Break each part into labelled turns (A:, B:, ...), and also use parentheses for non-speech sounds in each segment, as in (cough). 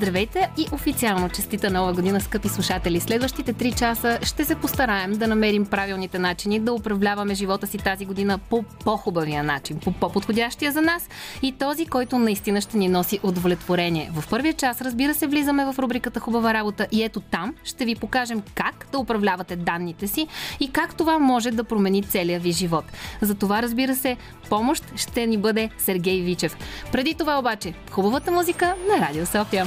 A: Здравейте и официално честита нова година, скъпи слушатели! Следващите 3 часа ще се постараем да намерим правилните начини да управляваме живота си тази година по по-хубавия начин, по по-подходящия за нас и този, който наистина ще ни носи удовлетворение. В първия час, разбира се, влизаме в рубриката Хубава работа и ето там ще ви покажем как да управлявате данните си и как това може да промени целия ви живот. За това, разбира се, помощ ще ни бъде Сергей Вичев. Преди това обаче, хубавата музика на Радио София.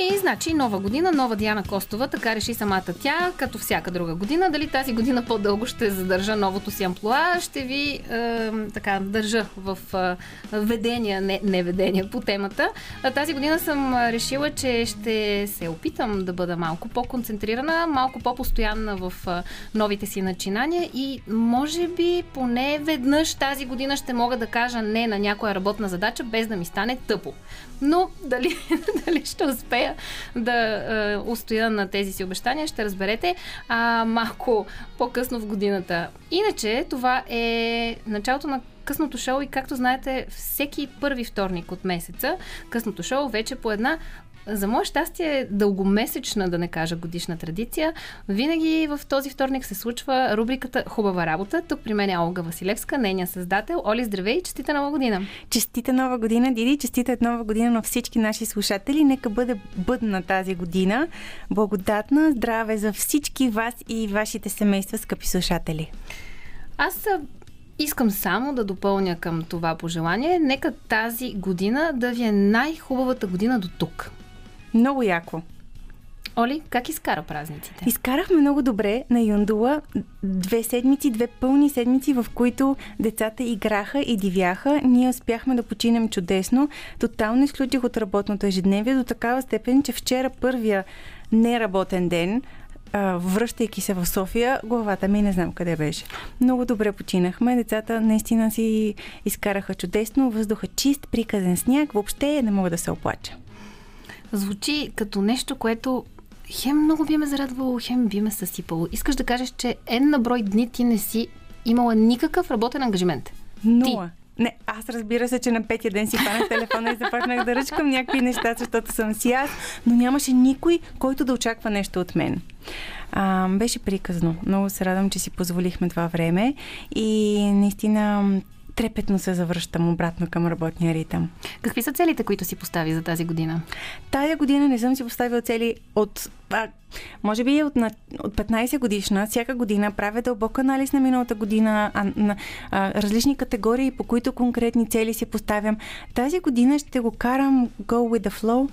A: И значи нова година, нова Диана Костова, така реши самата тя, като всяка друга година. Дали тази година по-дълго ще задържа новото си амплуа, ще ви е, така държа в е, ведения, не, не ведения по темата. Тази година съм решила, че ще се опитам да бъда малко по-концентрирана, малко по-постоянна в е, новите си начинания и може би поне веднъж тази година ще мога да кажа не на някоя работна задача, без да ми стане тъпо. Но дали, (laughs) дали ще успея да е, устоя на тези си обещания, ще разберете а, малко по-късно в годината. Иначе това е началото на късното шоу и както знаете, всеки първи вторник от месеца късното шоу вече по една за мое щастие, дългомесечна, да не кажа годишна традиция, винаги в този вторник се случва рубриката Хубава работа. Тук при мен е Олга Василевска, нейния създател. Оли, здравей и честита нова година!
B: Честита нова година, Диди! Честита нова година на всички наши слушатели. Нека бъде бъдна тази година. Благодатна, здраве за всички вас и вашите семейства, скъпи слушатели!
A: Аз Искам само да допълня към това пожелание. Нека тази година да ви е най-хубавата година до тук.
B: Много яко.
A: Оли, как изкара празниците?
B: Изкарахме много добре на Юндула две седмици, две пълни седмици, в които децата играха и дивяха. Ние успяхме да починем чудесно. Тотално изключих от работното ежедневие до такава степен, че вчера първия неработен ден връщайки се в София, главата ми не знам къде беше. Много добре починахме. Децата наистина си изкараха чудесно. Въздуха чист, приказен сняг. Въобще не мога да се оплача
A: звучи като нещо, което хем много би ме зарадвало, хем би ме съсипало. Искаш да кажеш, че ен на брой дни ти не си имала никакъв работен ангажимент.
B: Нула. Не, аз разбира се, че на петия ден си хванах телефона и започнах да ръчкам някакви неща, защото съм си аз, но нямаше никой, който да очаква нещо от мен. А, беше приказно. Много се радвам, че си позволихме това време и наистина трепетно се завръщам обратно към работния ритъм.
A: Какви са целите, които си постави за тази година?
B: Тая година не съм си поставила цели от а, може би от, от 15 годишна, всяка година правя дълбок анализ на миналата година, а, на а, различни категории, по които конкретни цели си поставям. Тази година ще го карам go with the flow,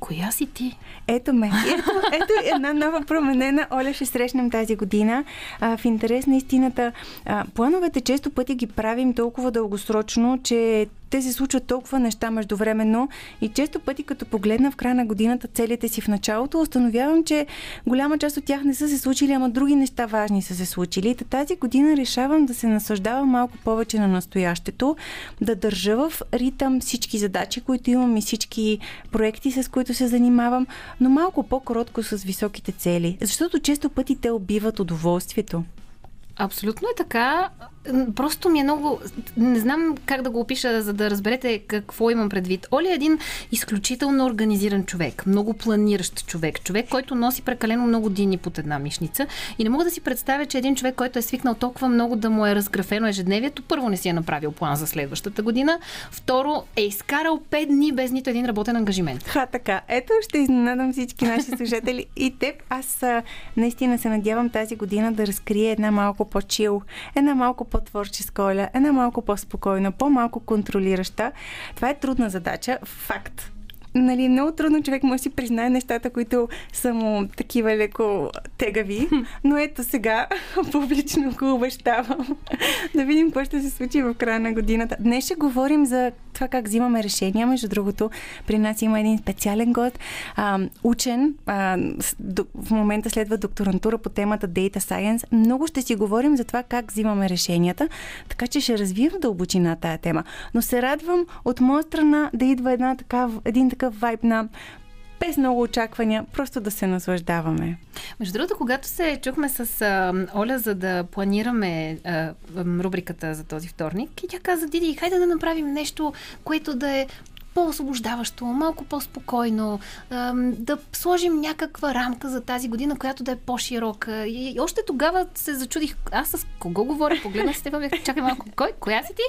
A: Коя си ти?
B: Ето ме. Ето, ето една нова променена Оля ще срещнем тази година. А, в интерес на истината, а, плановете често пъти ги правим толкова дългосрочно, че те се случват толкова неща междувременно и често пъти, като погледна в края на годината целите си в началото, установявам, че голяма част от тях не са се случили, ама други неща важни са се случили. И тази година решавам да се наслаждавам малко повече на настоящето, да държа в ритъм всички задачи, които имам и всички проекти, с които се занимавам, но малко по-коротко с високите цели, защото често пъти те убиват удоволствието.
A: Абсолютно е така. Просто ми е много... Не знам как да го опиша, за да разберете какво имам предвид. Оли е един изключително организиран човек, много планиращ човек, човек, който носи прекалено много дини под една мишница. И не мога да си представя, че един човек, който е свикнал толкова много да му е разграфено ежедневието, първо не си е направил план за следващата година, второ е изкарал 5 дни без нито един работен ангажимент.
B: Ха, така. Ето ще изненадам всички наши служители и теб. Аз наистина се надявам тази година да разкрие една малко по-чил, една малко по по-творческа Оля, една малко по-спокойна, по-малко контролираща. Това е трудна задача. Факт нали, много трудно човек може да си признае нещата, които са му такива леко тегави, но ето сега (laughs) публично го обещавам. (laughs) да видим какво ще се случи в края на годината. Днес ще говорим за това как взимаме решения. Между другото, при нас има един специален год, а, учен, а, в момента следва докторантура по темата Data Science. Много ще си говорим за това как взимаме решенията, така че ще развием дълбочина тая тема. Но се радвам от моя страна да идва една такав, един такъв вайб на без много очаквания, просто да се наслаждаваме.
A: Между другото, когато се чухме с а, Оля, за да планираме а, рубриката за този вторник, и тя каза, Диди, хайде да направим нещо, което да е по-освобождаващо, малко по-спокойно, да сложим някаква рамка за тази година, която да е по-широка. И още тогава се зачудих, аз с кого говоря, погледнах с теб, чакай малко, кой, коя си ти?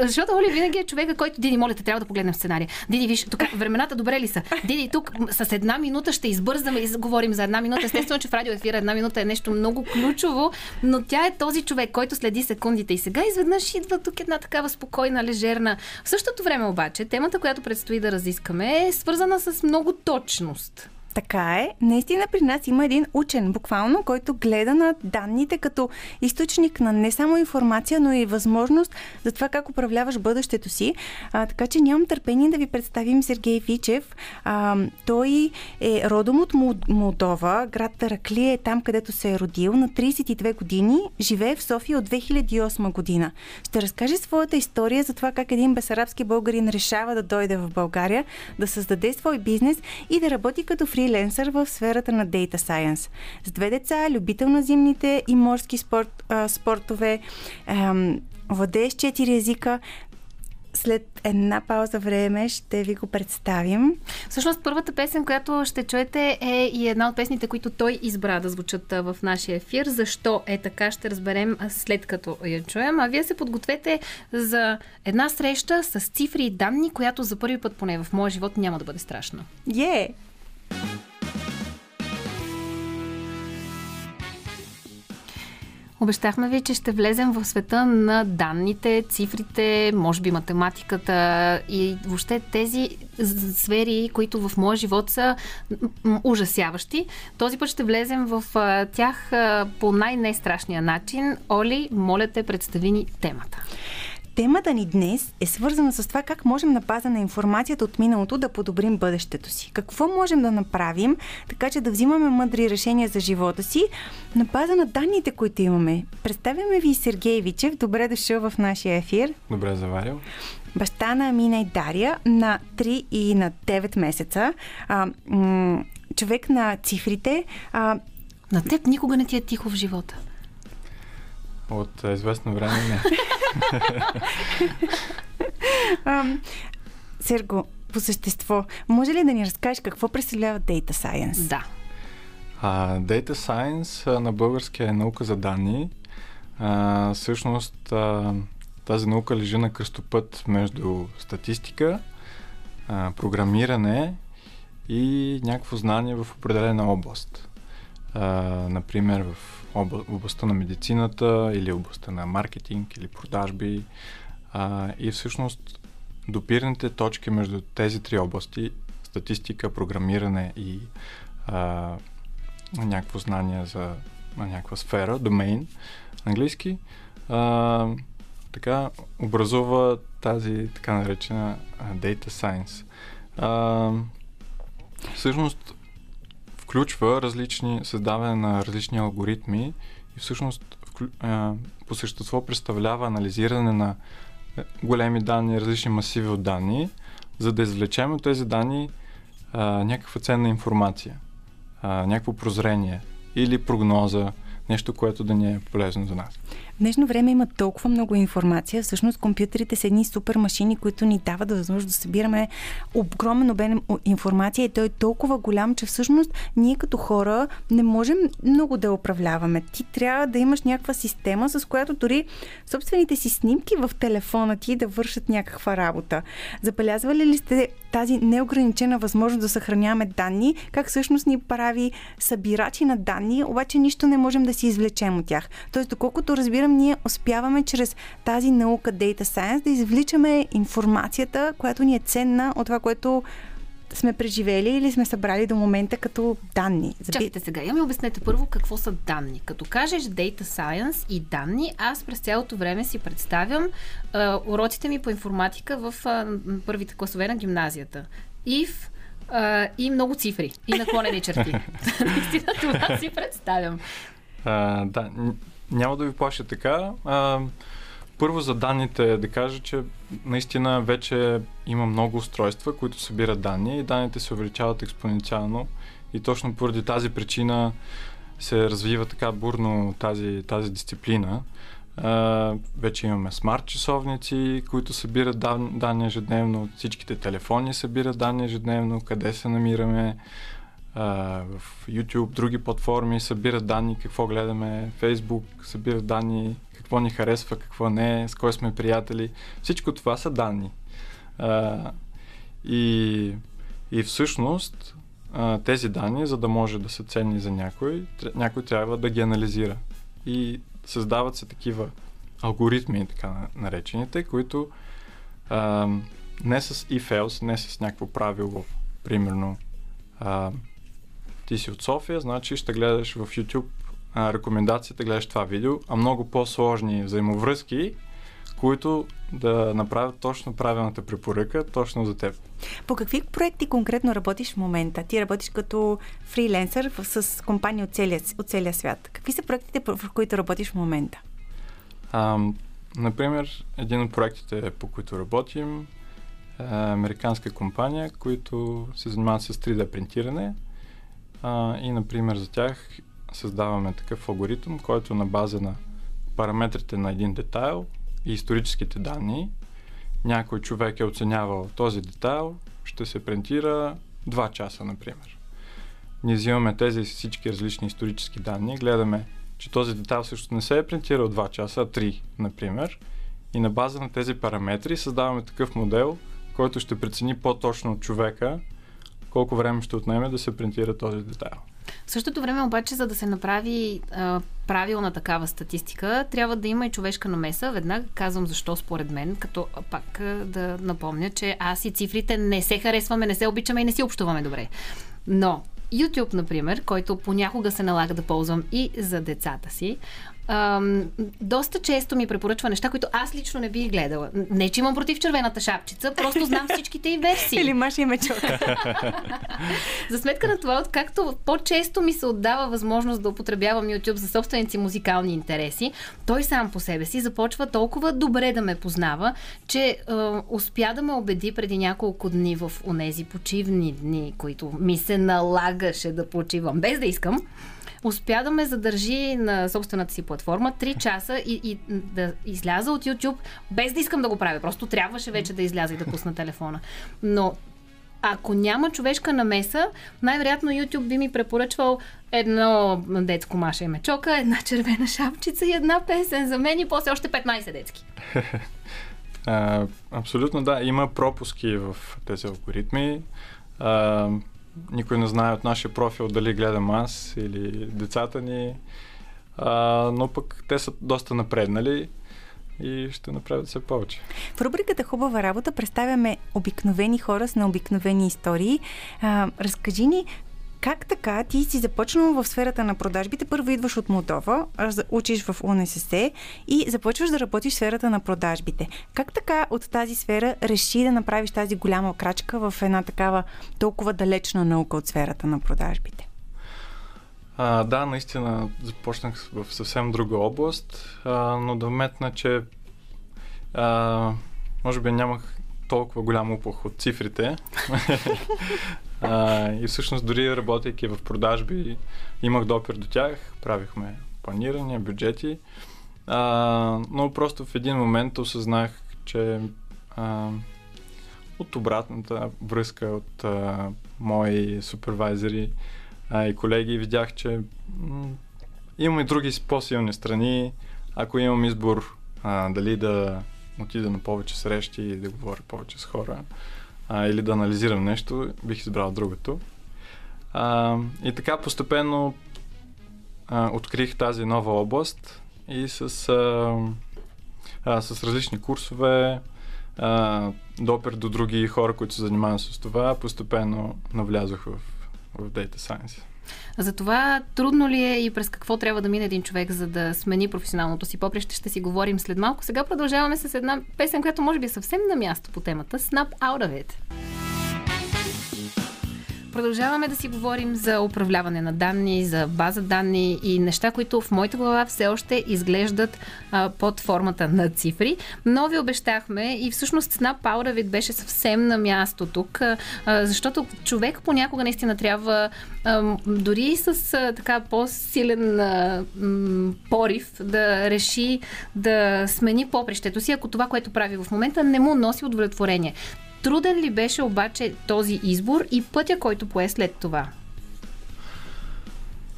A: Защото Оли винаги е човека, който, Диди, моля те, трябва да погледнем сценария. Диди, виж, тук времената добре ли са? Диди, тук с една минута ще избързаме и говорим за една минута. Естествено, че в радио ефира една минута е нещо много ключово, но тя е този човек, който следи секундите. И сега изведнъж идва тук една такава спокойна, лежерна. В същото време обаче, темата, която предстои да разискаме, е свързана с много точност.
B: Така е. Наистина при нас има един учен, буквално, който гледа на данните като източник на не само информация, но и възможност за това как управляваш бъдещето си. А, така че нямам търпение да ви представим Сергей Вичев. А, той е родом от Молдова. Град Таракли е там, където се е родил. На 32 години живее в София от 2008 година. Ще разкаже своята история за това как един бесарабски българин решава да дойде в България, да създаде свой бизнес и да работи като фри фриленсър в сферата на Data Science. С две деца, любител на зимните и морски спорт, а, спортове, ам, владее с четири езика, след една пауза време ще ви го представим.
A: Всъщност първата песен, която ще чуете е и една от песните, които той избра да звучат в нашия ефир. Защо е така, ще разберем след като я чуем. А вие се подгответе за една среща с цифри и данни, която за първи път поне в моя живот няма да бъде страшна.
B: Е! Yeah.
A: Обещахме ви, че ще влезем в света на данните, цифрите, може би математиката и въобще тези сфери, които в моя живот са ужасяващи. Този път ще влезем в тях по най-нестрашния начин. Оли, моля те, представи ни темата.
B: Темата ни днес е свързана с това как можем на база на информацията от миналото да подобрим бъдещето си. Какво можем да направим, така че да взимаме мъдри решения за живота си на база на данните, които имаме. Представяме ви Сергей Вичев. Добре дошъл в нашия ефир.
C: Добре заварил.
B: Баща на Амина и Дария на 3 и на 9 месеца. А, м- човек на цифрите. А,
A: на теб никога не ти е тихо в живота.
C: От известно време не. (laughs)
B: Серго, по същество, може ли да ни разкажеш какво представлява Data Science?
A: Да.
C: А, Data Science на български е наука за данни. А, всъщност а, тази наука лежи на кръстопът между статистика, а, програмиране и някакво знание в определена област. А, например, в областта на медицината или областта на маркетинг или продажби. А, и всъщност допирните точки между тези три области статистика, програмиране и а, някакво знание за някаква сфера, домейн, английски, а, така образува тази така наречена Data Science. А, всъщност включва различни, създаване на различни алгоритми и всъщност по същество представлява анализиране на е, големи данни, различни масиви от данни, за да извлечем от тези данни а, някаква ценна информация, а, някакво прозрение или прогноза, нещо, което да ни е полезно за нас.
B: Днешно време има толкова много информация. Всъщност компютрите са едни супер машини, които ни дават да възможност да събираме огромен обем информация и той е толкова голям, че всъщност ние като хора не можем много да управляваме. Ти трябва да имаш някаква система, с която дори собствените си снимки в телефона ти да вършат някаква работа. Забелязвали ли сте тази неограничена възможност да съхраняваме данни, как всъщност ни прави събирачи на данни, обаче нищо не можем да си извлечем от тях. Тоест, доколкото разбирам разбирам, ние успяваме чрез тази наука Data Science да извличаме информацията, която ни е ценна от това, което сме преживели или сме събрали до момента като данни.
A: Чакайте сега, я ми обяснете първо какво са данни. Като кажеш Data Science и данни, аз през цялото време си представям а, уроците ми по информатика в а, първите класове на гимназията. If а, и много цифри и наклонени черти. (laughs) Наистина това си представям.
C: А, да, няма да ви плаша така. А, първо за данните да кажа, че наистина вече има много устройства, които събират данни и данните се увеличават експоненциално и точно поради тази причина се развива така бурно тази, тази дисциплина. Uh, вече имаме смарт часовници, които събират дан, данни ежедневно, всичките телефони събират данни ежедневно, къде се намираме, в YouTube, други платформи събират данни, какво гледаме, Facebook събират данни, какво ни харесва, какво не, с кой сме приятели. Всичко това са данни. Uh, и, и всъщност тези данни, за да може да са ценни за някой, някой трябва да ги анализира. И създават се такива алгоритми, така наречените, които а, не с if-else, не с някакво правило, примерно а, ти си от София, значи ще гледаш в YouTube а, рекомендацията, гледаш това видео, а много по-сложни взаимовръзки, които да направят точно правилната препоръка, точно за теб.
B: По какви проекти конкретно работиш в момента? Ти работиш като фриленсър с компания от целия, от целия свят. Какви са проектите, в които работиш в момента?
C: А, например, един от проектите, по които работим, е американска компания, които се занимават с 3D принтиране. А, и, например, за тях създаваме такъв алгоритъм, който на база на параметрите на един детайл и историческите данни, някой човек е оценявал този детайл, ще се принтира 2 часа, например. Ние взимаме тези всички различни исторически данни, гледаме, че този детайл също не се е принтирал 2 часа, а 3, например. И на база на тези параметри създаваме такъв модел, който ще прецени по-точно от човека колко време ще отнеме да се принтира този детайл.
A: В същото време обаче, за да се направи а, правилна такава статистика, трябва да има и човешка намеса. Веднага казвам защо според мен, като пак да напомня, че аз и цифрите не се харесваме, не се обичаме и не си общуваме добре. Но YouTube, например, който понякога се налага да ползвам и за децата си, ам, доста често ми препоръчва неща, които аз лично не бих гледала. Не, че имам против червената шапчица, просто знам всичките и версии.
B: Или Маша и Мечок.
A: за сметка на това, откакто по-често ми се отдава възможност да употребявам YouTube за собствените си музикални интереси, той сам по себе си започва толкова добре да ме познава, че е, успя да ме убеди преди няколко дни в онези почивни дни, които ми се налагаше да почивам без да искам успя да ме задържи на собствената си платформа 3 часа и, и да изляза от YouTube без да искам да го правя. Просто трябваше вече да изляза и да пусна телефона. Но ако няма човешка намеса, най-вероятно YouTube би ми препоръчвал едно детско Маша и Мечока, една червена шапчица и една песен за мен и после още 15 детски. (laughs)
C: А, абсолютно да, има пропуски в тези алгоритми. А, никой не знае от нашия профил дали гледам аз или децата ни, а, но пък те са доста напреднали и ще направят все повече.
B: В рубриката Хубава работа представяме обикновени хора с необикновени истории. А, разкажи ни как така ти си започнал в сферата на продажбите? Първо идваш от Молдова, учиш в УНСС и започваш да работиш в сферата на продажбите. Как така от тази сфера реши да направиш тази голяма крачка в една такава толкова далечна наука от сферата на продажбите?
C: А, да, наистина започнах в съвсем друга област, а, но да метна, че а, може би нямах толкова голям упох от цифрите. (laughs) а, и всъщност дори работейки в продажби, имах допир до тях, правихме планирания, бюджети. А, но просто в един момент осъзнах, че а, от обратната връзка от а, мои супервайзери а, и колеги видях, че имам и други по-силни страни. Ако имам избор а, дали да отида на повече срещи и да говоря повече с хора а, или да анализирам нещо, бих избрал другото. А, и така постепенно а, открих тази нова област и с, а, а, с различни курсове, а, допер до други хора, които се занимават с това, постепенно навлязох в, в Data Science.
A: Затова трудно ли е и през какво трябва да мине един човек, за да смени професионалното си поприще, ще си говорим след малко. Сега продължаваме с една песен, която може би е съвсем на място по темата Snap Out of It. Продължаваме да си говорим за управляване на данни, за база данни и неща, които в моята глава все още изглеждат а, под формата на цифри. Но ви обещахме и всъщност Snap Powder беше съвсем на място тук, а, защото човек понякога наистина трябва а, дори с а, така по-силен а, м, порив да реши да смени попрището си, ако това, което прави в момента, не му носи удовлетворение. Труден ли беше обаче този избор и пътя, който пое след това?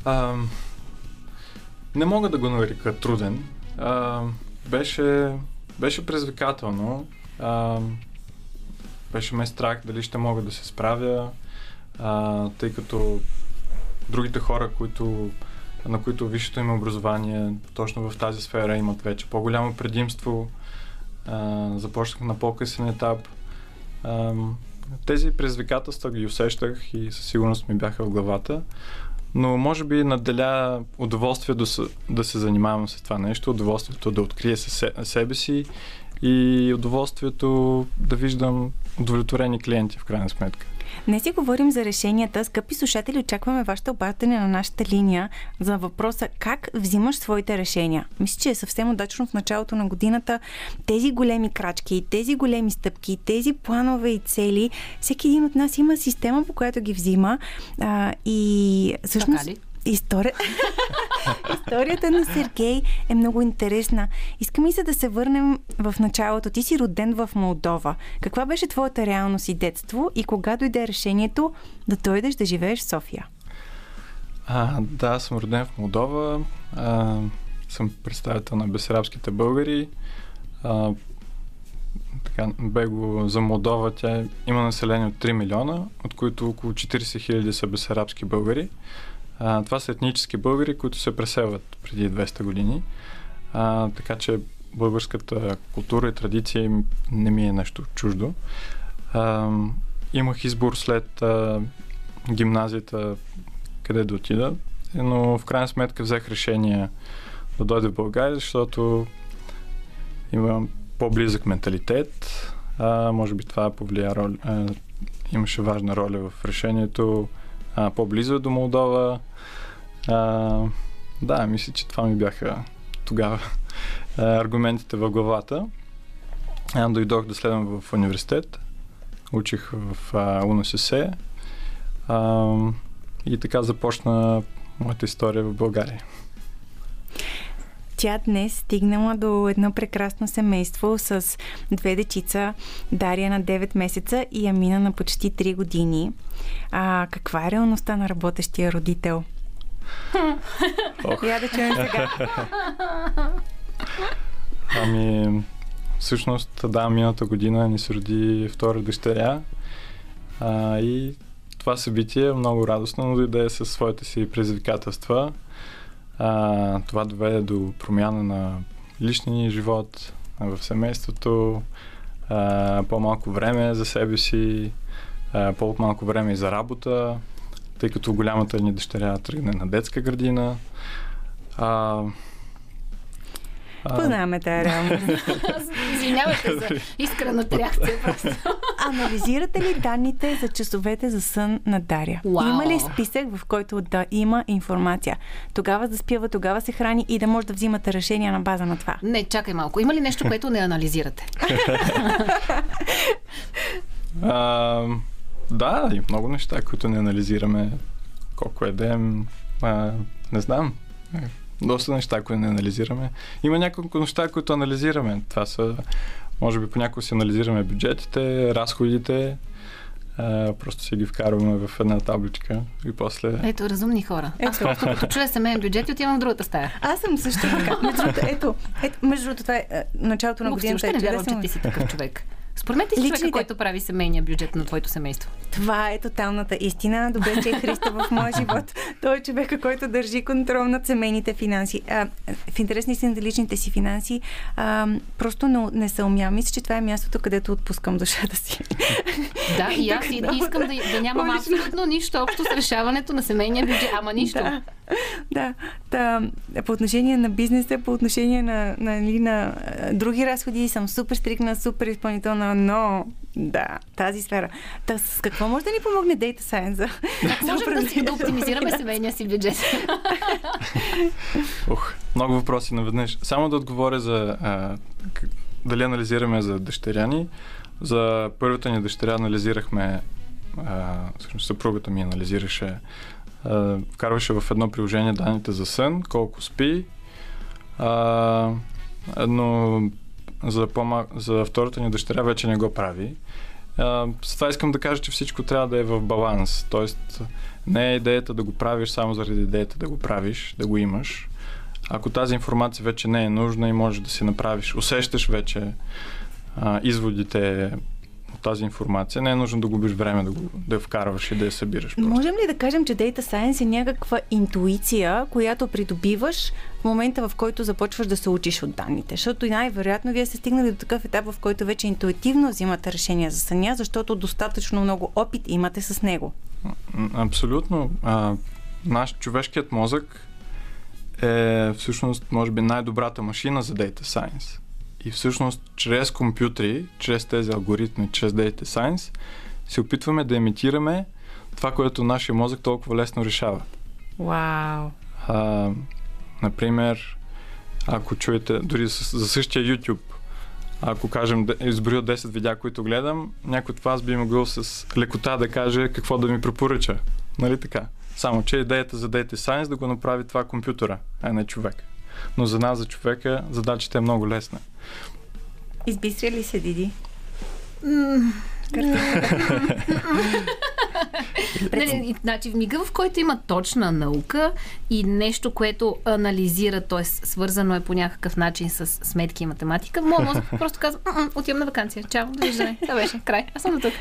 C: А, не мога да го нарека труден. А, беше, беше предизвикателно. А, беше ме страх дали ще мога да се справя, а, тъй като другите хора, които, на които висшето им образование точно в тази сфера имат вече по-голямо предимство. А, започнах на по-късен етап. Тези предизвикателства ги усещах и със сигурност ми бяха в главата. Но може би наделя удоволствие да се, да се занимавам с това нещо, удоволствието да открия себе си и удоволствието да виждам удовлетворени клиенти в крайна сметка.
B: Не си говорим за решенията. Скъпи слушатели, очакваме вашето обаждане на нашата линия за въпроса как взимаш своите решения. Мисля, че е съвсем удачно в началото на годината тези големи крачки, тези големи стъпки, тези планове и цели. Всеки един от нас има система, по която ги взима. А, и всъщност... Така ли? История... (laughs) Историята на Сергей е много интересна. Искам и се да се върнем в началото. Ти си роден в Молдова. Каква беше твоята реалност и детство и кога дойде решението да дойдеш да живееш в София?
C: А, да, съм роден в Молдова. А, съм представител на бесарабските българи. А, така, бего за Молдова тя има население от 3 милиона, от които около 40 хиляди са бесарабски българи. А, това са етнически българи, които се преселват преди 200 години. А, така че българската култура и традиция не ми е нещо чуждо. А, имах избор след а, гимназията къде да отида, но в крайна сметка взех решение да дойда в България, защото имам по-близък менталитет. А, може би това повлия роля, имаше важна роля в решението а, по-близо е до Молдова. А, да, мисля, че това ми бяха тогава аргументите в главата. А, дойдох да следвам в университет. Учих в а, УНСС. И така започна моята история в България.
B: Тя днес стигнала до едно прекрасно семейство с две дечица, Дария на 9 месеца и Амина на почти 3 години. А, каква е реалността на работещия родител? Я да чуем сега.
C: Ами, всъщност, да, миналата година ни се роди втора дъщеря. А, и това събитие е много радостно, но дойде със своите си предизвикателства. А, това доведе до промяна на личния живот в семейството, а, по-малко време за себе си, а, по-малко време и за работа, тъй като голямата ни дъщеря тръгне на детска градина. А,
B: Познаваме тази реалност. (laughs)
A: Извинявайте за искрената реакция просто.
B: Анализирате ли данните за часовете за сън на Дария?
A: Wow.
B: Има ли списък, в който да има информация? Тогава да спива, тогава се храни и да може да взимате решения на база на това.
A: Не, чакай малко. Има ли нещо, което не анализирате? (laughs)
C: а, да, и много неща, които не анализираме. Колко едем, а, не знам. Доста неща, които не анализираме. Има няколко неща, които анализираме. Това са, може би понякога си анализираме бюджетите, разходите, а, просто си ги вкарваме в една табличка и после...
A: Ето, разумни хора. Ето. Аз просто като чуя семейен бюджет, отивам в другата стая.
B: Аз съм също така. Между другото, ето, ето, между другото, това е началото на годината.
A: Ще не вярвам, че ти си такъв човек. Според мен ти си човека,
B: Личните-
A: който прави семейния бюджет на твоето семейство.
B: Това е тоталната истина. Добре, че е Христо в моя (laughs) живот. Той е човека, който държи контрол над семейните финанси. А, в интерес на истината, личните си финанси, а, просто не, не се умя. Мисля, че това е мястото, където отпускам душата си.
A: Да, и аз и, искам да, да нямам
B: Логично.
A: абсолютно нищо общо с решаването на семейния бюджет. Ама нищо.
B: Да, да. Та, по отношение на бизнеса, по отношение на, на, на, на а, други разходи съм супер стрикна, супер изпълнителна, но да, тази сфера. Та, с какво може да ни помогне Data Science? (laughs) за-
A: Можем да, си, да
B: на
A: оптимизираме семейния си бюджет.
C: Ух, много въпроси наведнъж. Само да отговоря за а, дали анализираме за дъщеря ни. За първата ни дъщеря анализирахме, а, всъщност съпругата ми анализираше, а, вкарваше в едно приложение данните за сън, колко спи, а, но за, по за втората ни дъщеря вече не го прави. С това искам да кажа, че всичко трябва да е в баланс. Тоест, не е идеята да го правиш само заради идеята да го правиш, да го имаш. Ако тази информация вече не е нужна и можеш да си направиш, усещаш вече а, изводите от тази информация, не е нужно да губиш време да, го, да я вкарваш и да я събираш. Просто.
B: Можем ли да кажем, че Data Science е някаква интуиция, която придобиваш в момента, в който започваш да се учиш от данните? Защото най-вероятно вие сте стигнали до такъв етап, в който вече интуитивно взимате решения за съня, защото достатъчно много опит имате с него.
C: Абсолютно. А, наш човешкият мозък е всъщност, може би, най-добрата машина за Data Science. И всъщност, чрез компютри, чрез тези алгоритми, чрез Data Science, се опитваме да имитираме това, което нашия мозък толкова лесно решава.
B: Вау!
C: А, например, ако чуете, дори за същия YouTube, ако кажем, изброя 10 видеа, които гледам, някой от вас би могъл с лекота да каже какво да ми препоръча. Нали така? Само, че идеята за Data Science да го направи това компютъра, а не човек. Но за нас, за човека, задачата е много лесна.
B: Избистря ли се, Диди?
A: Не, значи, в мига, в който има точна наука и нещо, което анализира, т.е. свързано е по някакъв начин с сметки и математика, моят мозък (laughs) просто казва, «М-м, отивам на вакансия. Чао, довиждане. Това беше край. Аз съм до тук.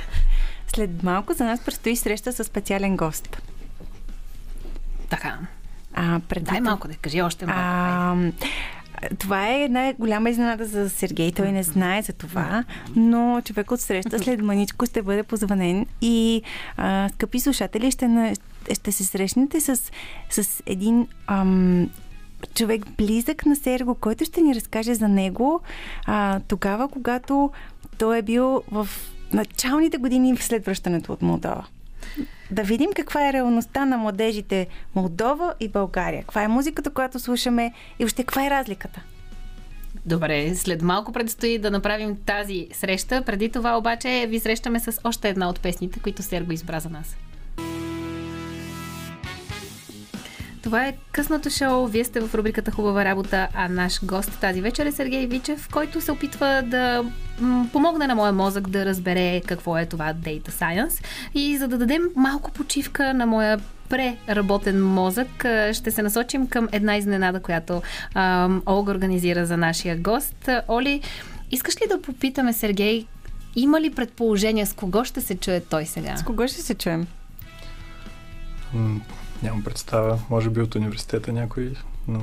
B: След малко за нас предстои среща с специален гост.
A: Така.
B: А, пред
A: Дай малко да кажи още малко.
B: А, това е една голяма изненада за Сергей. Той не знае за това, но човек от среща след маничко ще бъде позванен и, а, скъпи слушатели, ще, на, ще се срещнете с, с един ам, човек близък на Серго, който ще ни разкаже за него а, тогава, когато той е бил в началните години след връщането от Молдова. Да видим каква е реалността на младежите Молдова и България. Каква е музиката, която слушаме и въобще каква е разликата.
A: Добре, след малко предстои да направим тази среща. Преди това обаче ви срещаме с още една от песните, които Серго избра за нас. Това е късното шоу. Вие сте в рубриката Хубава работа, а наш гост тази вечер е Сергей Вичев, който се опитва да м- помогне на моя мозък да разбере какво е това Data Science. И за да дадем малко почивка на моя преработен мозък, ще се насочим към една изненада, която а, Олга организира за нашия гост. Оли, искаш ли да попитаме Сергей, има ли предположение с кого ще се чуе той сега?
B: С кого ще се чуем?
C: Нямам представа. Може би от университета някой, но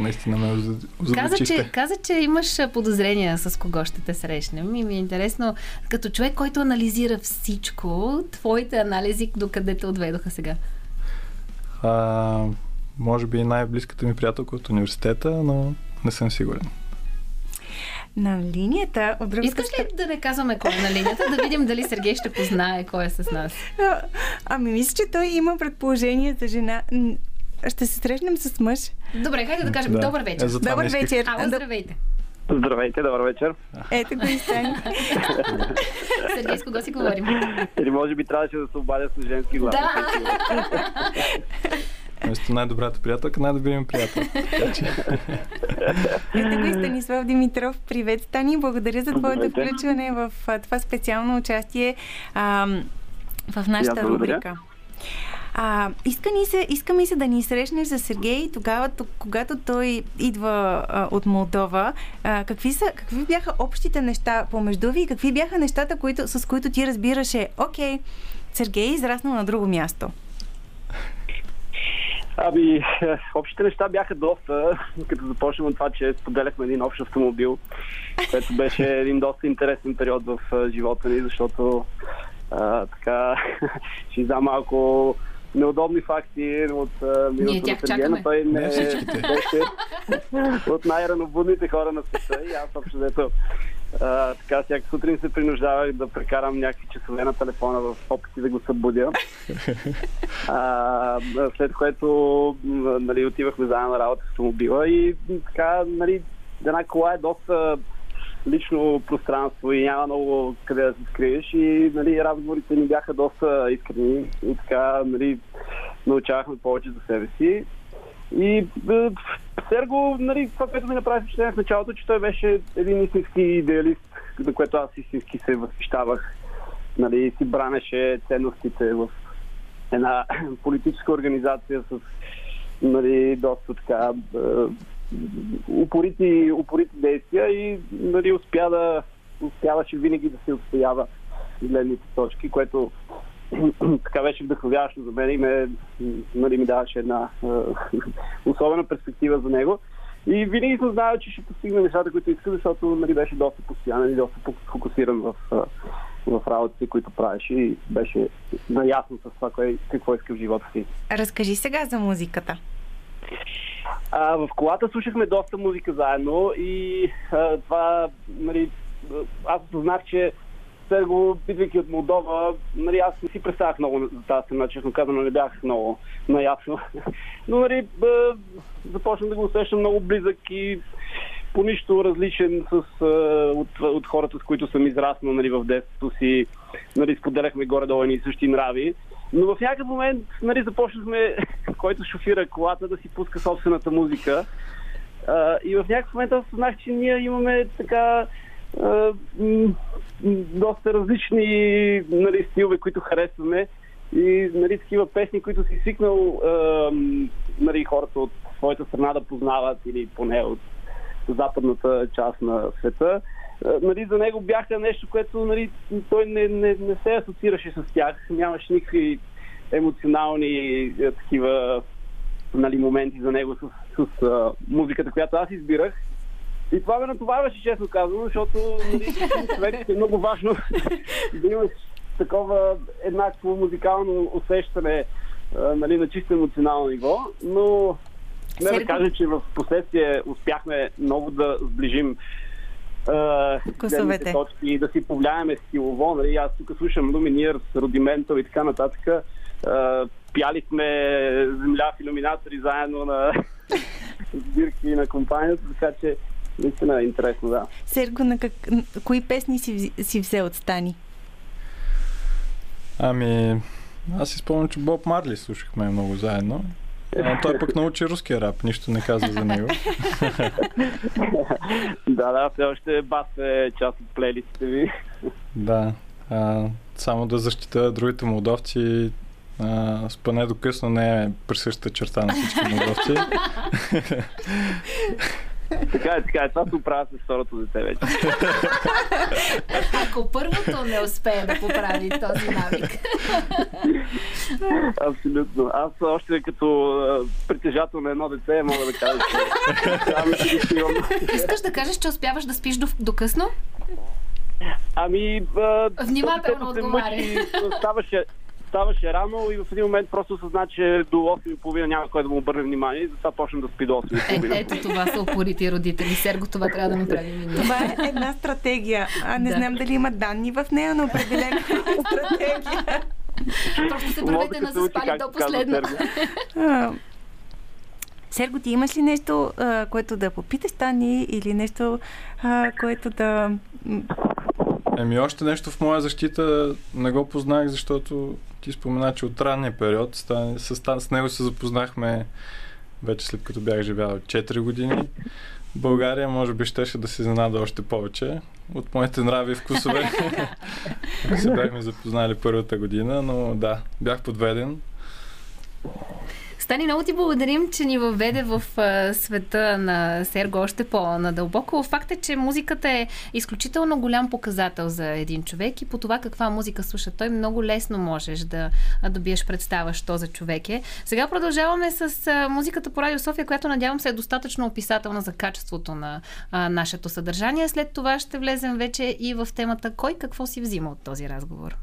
C: наистина ме озад-
A: Каза че, каза, че имаш подозрения с кого ще те срещнем и ми е интересно, като човек, който анализира всичко, твоите анализи докъде те отведоха сега?
C: А, може би най-близката ми приятелка от университета, но не съм сигурен.
B: На линията от другата
A: Искаш ли да не казваме кой е на линията, да видим дали Сергей ще познае кой е с нас? (laughs)
B: Ами мисля, че той има предположение за жена. Ще се срещнем с мъж.
A: Добре, хайде да кажем
C: Да.
A: добър вечер.
C: Е,
B: Добър вечер.
A: Ало, здравейте.
D: Здравейте, добър вечер.
B: Ето го и Стани. (laughs)
A: Сергей, с кого си говорим?
D: Или може би трябваше да се обадя с женски глас.
A: Да. (laughs)
C: Вместо най-добрата приятелка, най-добрият ми приятел.
B: Ето го и Станислав Димитров. Привет, Стани. Благодаря за твоето включване в а, това специално участие ам, в нашата рубрика. А, иска, ни се, иска ми се да ни срещнеш с Сергей тогава, когато той идва а, от Молдова. А, какви, са, какви бяха общите неща помежду ви и какви бяха нещата, които, с които ти разбираше, окей, Сергей е израснал на друго място?
D: Ами, (laughs) общите неща бяха доста, като започнем от това, че споделяхме един общ автомобил, което беше един доста интересен период в живота ни, защото а, така (laughs) ще дам малко неудобни факти от
A: миналото на Сергей, но
D: той не беше (laughs) от най-ранобудните хора на света и аз общо взето а, така, всяка сутрин се принуждавах да прекарам някакви часове на телефона в опити да го събудя. (laughs) А, след което нали, отивахме заедно на работа с автомобила и така, нали, една кола е доста лично пространство и няма много къде да се скриеш и нали, разговорите ни бяха доста искрени и така нали, научавахме повече за себе си. И е, Серго, нали, това, което ми направи впечатление в началото, че той беше един истински идеалист, за което аз истински се възхищавах. Нали, си бранеше ценностите в една (clears throat) политическа организация с нали, доста така е, упорити, упорити действия и нали, успя да, успяваше винаги да се отстоява гледните точки, което (clears throat) така беше вдъхновяващо за мен и ме, нали, ми даваше една е, (laughs) особена перспектива за него. И винаги съм знал, че ще постигне нещата, които иска, защото нали, беше доста постоянен и доста фокусиран в, в работите, които правеше и беше наясно с това, кое, какво иска в живота си.
B: Разкажи сега за музиката.
D: А, в колата слушахме доста музика заедно и а, това, нали, аз осъзнах, че Серго, бидвайки от Молдова, нали, аз не си представях много за тази страна, честно казано, не бях много наясно. Но, нали, започнах да го усещам много близък и по нищо различен с, от, от хората, с които съм израснал нали, в детството си. Нали, споделяхме горе-долу и същи нрави. Но в някакъв момент нали, започнахме, (laughs) който шофира колата, да си пуска собствената музика. и в някакъв момент аз съзнах, че ние имаме така доста различни нали, стилове, които харесваме и нали, такива песни, които си свикнал нали, хората от своята страна да познават или поне от западната част на света. Нали, за него бяха нещо, което нали, той не, не, не се асоциираше с тях. Нямаше никакви емоционални такива нали, моменти за него с, с, с музиката, която аз избирах. И това ме натоварваше, честно казано, защото нали, е много важно (laughs) да имаш такова еднакво музикално усещане нали, на чисто емоционално ниво, но не да кажа, че в последствие успяхме много да сближим
B: Косовете. точки
D: и да си повлияеме стилово. Нали? Аз тук слушам Lumineers, Рудиментал и така нататък. Uh, пяли сме земля в иллюминатори заедно на (laughs) сбирки на компанията, така че наистина е интересно, да.
B: Серго, на как... кои песни си, си взел от Стани?
C: Ами, аз си спомням, че Боб Марли слушахме много заедно. А той пък научи руския рап, нищо не каза за него. (laughs)
D: да, да, все още бас е част от плейлистите ви.
C: да, а, само да защита другите молдовци, а, спане до късно не е присъща черта на всички молдовци. (laughs)
D: така е, така е. Това се оправя с второто дете вече.
A: Ако първото не успее да поправи този навик.
D: Абсолютно. Аз още като притежател на едно дете мога да кажа,
A: че Искаш да кажеш, че успяваш да спиш до, до късно?
D: Ами...
A: Внимателно отговаря.
D: Ставаше, ставаше рано и в един момент просто осъзна, че до 8.30 няма кой да му обърне внимание и затова почна да спи до 8.30.
A: Е, ето това са упорити родители. Серго, това трябва да направим и ние.
B: Това е една стратегия. А не да. знам дали има данни в нея, но определено е стратегия.
A: Просто се правете на заспали до последно.
B: Серго, ти имаш ли нещо, което да попиташ Тани или нещо, което да...
C: Еми, още нещо в моя защита не го познах, защото ти спомена, че от ранния период с, с, с него се запознахме вече след като бях живял 4 години. България може би щеше да се изненада още повече от моите нрави и вкусове. (laughs) се бяхме запознали първата година, но да, бях подведен.
A: Стани, много ти благодарим, че ни въведе в света на Серго още по-надълбоко. Факт е, че музиката е изключително голям показател за един човек и по това каква музика слуша той много лесно можеш да добиеш представа, що за човек е. Сега продължаваме с музиката по Радио София, която надявам се е достатъчно описателна за качеството на нашето съдържание. След това ще влезем вече и в темата кой какво си взима от този разговор.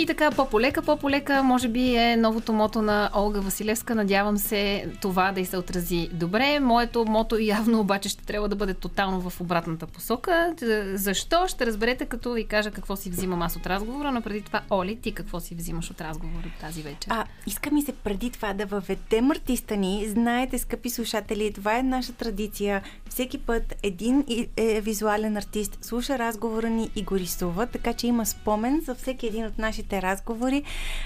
A: И така, по-полека, по-полека, може би е новото мото на Олга Василевска. Надявам се това да й се отрази добре. Моето мото явно обаче ще трябва да бъде тотално в обратната посока. Защо? Ще разберете, като ви кажа какво си взимам аз от разговора, но преди това, Оли, ти какво си взимаш от разговора тази вечер?
B: А, иска ми се преди това да въведем артиста ни. Знаете, скъпи слушатели, това е наша традиция. Всеки път един е, визуален артист слуша разговора ни и го рисува, така че има спомен за всеки един от нашите нашите разговори.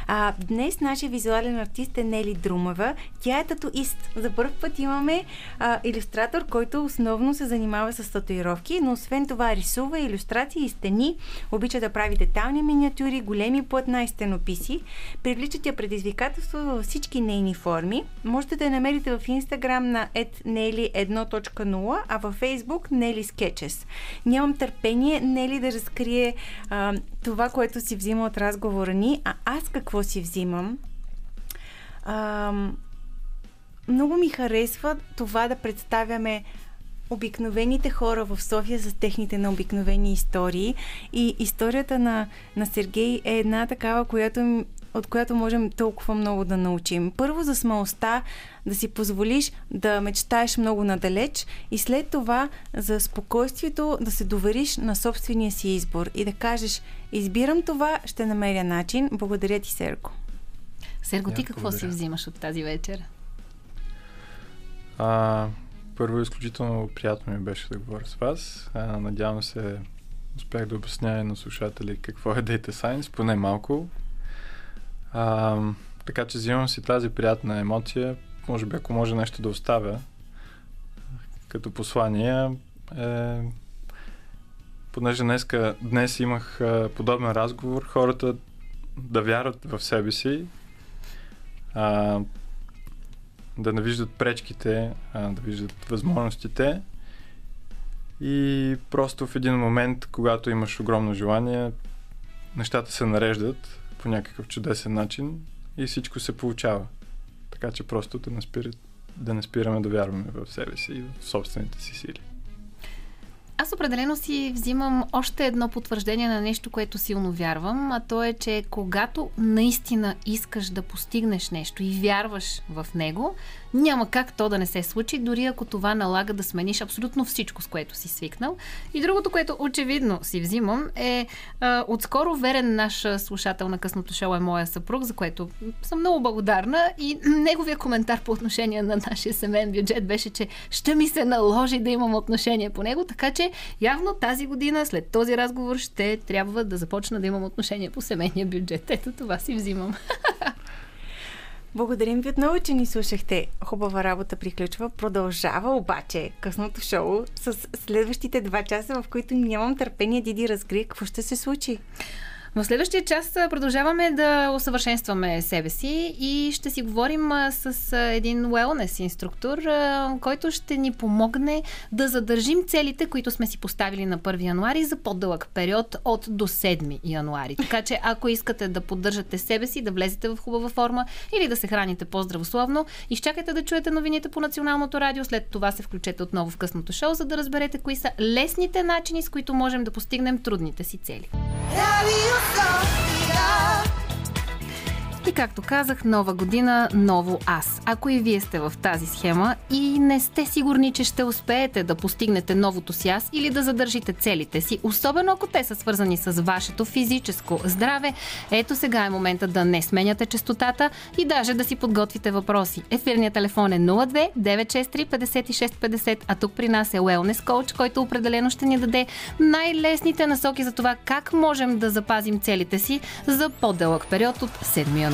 B: А, днес нашия визуален артист е Нели Друмева. Тя е татуист. За първ път имаме а, иллюстратор, който основно се занимава с татуировки, но освен това рисува иллюстрации и стени, обича да прави детални миниатюри, големи платна и стенописи. Привличат я предизвикателство във всички нейни форми. Можете да я намерите в Инстаграм на etneli1.0, а във Фейсбук Нели Sketches. Нямам търпение Нели да разкрие а, това, което си взима от разговора ни, а аз какво си взимам? А, много ми харесва това да представяме обикновените хора в София с техните необикновени истории. И историята на, на Сергей е една такава, която, от която можем толкова много да научим. Първо за смелостта да си позволиш да мечтаеш много надалеч и след това за спокойствието да се довериш на собствения си избор и да кажеш избирам това, ще намеря начин. Благодаря ти, Серго.
A: Серго, ти какво благодаря. си взимаш от тази вечер?
C: А, първо, изключително приятно ми беше да говоря с вас. А, надявам се, успях да обясня на слушатели какво е Data Science, поне малко. А, така че взимам си тази приятна емоция. Може би, ако може нещо да оставя като послание, е, понеже днеска, днес имах а, подобен разговор, хората да вярват в себе си, а, да не виждат пречките, а, да виждат възможностите и просто в един момент, когато имаш огромно желание, нещата се нареждат по някакъв чудесен начин и всичко се получава. Така че просто да не, спират, да не спираме да вярваме в себе си и в собствените си сили.
A: Аз определено си взимам още едно потвърждение на нещо, което силно вярвам, а то е, че когато наистина искаш да постигнеш нещо и вярваш в него, няма как то да не се случи, дори ако това налага да смениш абсолютно всичко, с което си свикнал. И другото, което очевидно си взимам е а, отскоро верен наш слушател на късното шоу е моя съпруг, за което съм много благодарна и (clears throat) неговия коментар по отношение на нашия семейен бюджет беше, че ще ми се наложи да имам отношение по него, така че явно тази година след този разговор ще трябва да започна да имам отношение по семейния бюджет. Ето това си взимам. (laughs)
B: Благодарим ви отново, че ни слушахте. Хубава работа приключва. Продължава обаче късното шоу с следващите два часа, в които нямам търпение Диди разкрие какво ще се случи.
A: В следващия час продължаваме да усъвършенстваме себе си и ще си говорим с един wellness инструктор, който ще ни помогне да задържим целите, които сме си поставили на 1 януари за по-дълъг период от до 7 януари. Така че ако искате да поддържате себе си, да влезете в хубава форма или да се храните по-здравословно, изчакайте да чуете новините по националното радио, след това се включете отново в късното шоу, за да разберете кои са лесните начини, с които можем да постигнем трудните си цели. Florida. И както казах, нова година, ново аз. Ако и вие сте в тази схема и не сте сигурни, че ще успеете да постигнете новото си аз или да задържите целите си, особено ако те са свързани с вашето физическо здраве, ето сега е момента да не сменяте частотата и даже да си подготвите въпроси. Ефирният телефон е 02 963 5650, а тук при нас е Wellness Coach, който определено ще ни даде най-лесните насоки за това как можем да запазим целите си за по-дълъг период от 7 януари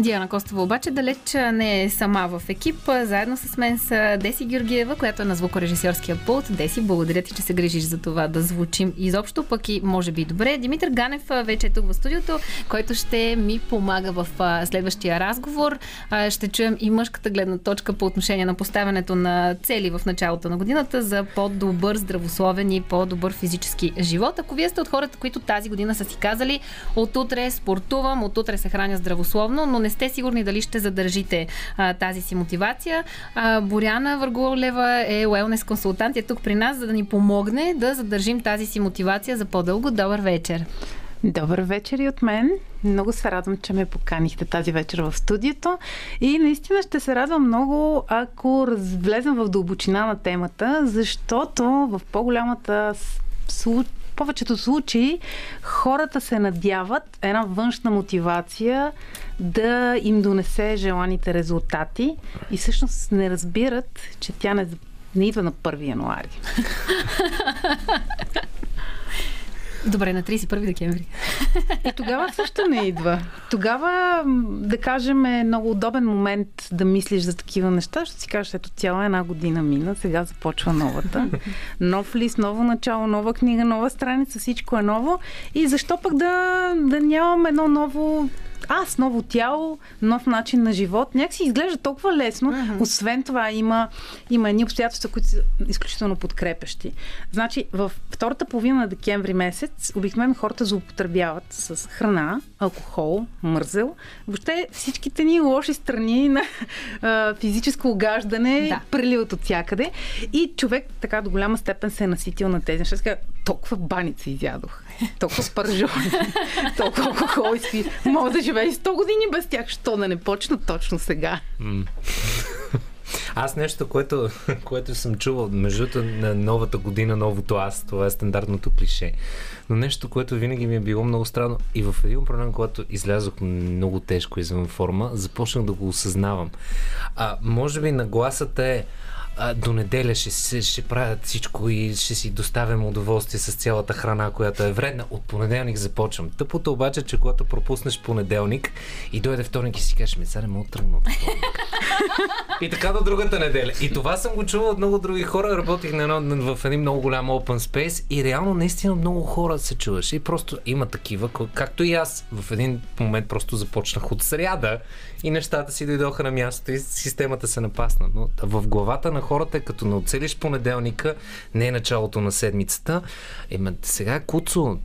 A: Диана Костова обаче далеч не е сама в екип. Заедно с мен са Деси Георгиева, която е на звукорежисьорския пулт. Деси, благодаря ти, че се грижиш за това да звучим изобщо, пък и може би добре. Димитър Ганев вече е тук в студиото, който ще ми помага в следващия разговор. Ще чуем и мъжката гледна точка по отношение на поставянето на цели в началото на годината за по-добър здравословен и по-добър физически живот. Ако вие сте от хората, които тази година са си казали, от утре спортувам, от утре се храня здравословно, но не сте сигурни дали ще задържите а, тази си мотивация. А, Боряна Върголева е уелнес консултант е тук при нас, за да ни помогне да задържим тази си мотивация за по-дълго. Добър вечер!
E: Добър вечер и от мен. Много се радвам, че ме поканихте тази вечер в студиото. И наистина ще се радвам много, ако влезем в дълбочина на темата, защото в по-голямата повечето случаи хората се надяват една външна мотивация да им донесе желаните резултати и всъщност не разбират, че тя не, не идва на 1 януари. (laughs)
A: Добре, на 31 декември. (laughs)
E: И тогава също не идва. Тогава, да кажем, е много удобен момент да мислиш за такива неща. Ще си кажеш, ето цяла една година мина, сега започва новата. (laughs) Нов лист, ново начало, нова книга, нова страница, всичко е ново. И защо пък да, да нямам едно ново аз, ново тяло, нов начин на живот. Някакси изглежда толкова лесно. Uh-huh. Освен това има, има едни обстоятелства, които са изключително подкрепещи. Значи, в втората половина на декември месец обикновено хората злоупотребяват с храна, алкохол, мързел. Въобще всичките ни лоши страни на а, физическо огаждане да. преливат от всякъде. И човек така до голяма степен се е наситил на тези неща. Толкова баница изядох. Толкова спържони. толкова алкохол и Мога да живее 100 години без тях. Що да не почна точно сега?
F: Аз нещо, което, което съм чувал, между на новата година, новото аз, това е стандартното клише. Но нещо, което винаги ми е било много странно и в един проблем, когато излязох много тежко извън форма, започнах да го осъзнавам. А, може би нагласата е а, до неделя ще, ще правят всичко и ще си доставям удоволствие с цялата храна, която е вредна. От понеделник започвам. Тъпото обаче, че когато пропуснеш понеделник и дойде вторник и си кажеш, ми сега не мога тръгна от (laughs) И така до другата неделя. И това съм го чувал от много други хора. Работих на едно, в един много голям open space и реално наистина много хора се чуваш. И просто има такива, както и аз. В един момент просто започнах от сряда и нещата си дойдоха на място и системата се напасна. Но в главата на хората като не оцелиш понеделника, не е началото на седмицата. Ема сега куцо,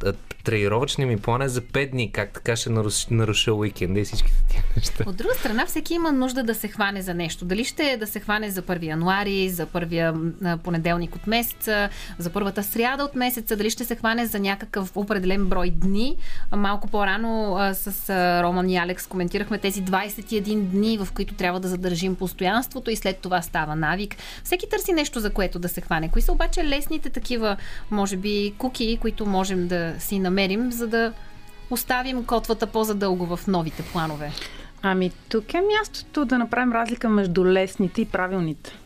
F: тренировъчни ми план е за 5 дни. Как така ще наруша уикенда и всичките тия неща?
A: От друга страна, всеки има нужда да се хване за нещо. Дали ще е да се хване за 1 януари, за първия понеделник от месеца, за първата сряда от месеца, дали ще се хване за някакъв определен брой дни. Малко по-рано с Роман и Алекс коментирахме тези 21 дни, в които трябва да задържим постоянството и след това става навик. Всеки търси нещо, за което да се хване. Кои са обаче лесните такива, може би, куки, които можем да си намерим, за да оставим котвата по-задълго в новите планове?
E: Ами, тук е мястото да направим разлика между лесните и правилните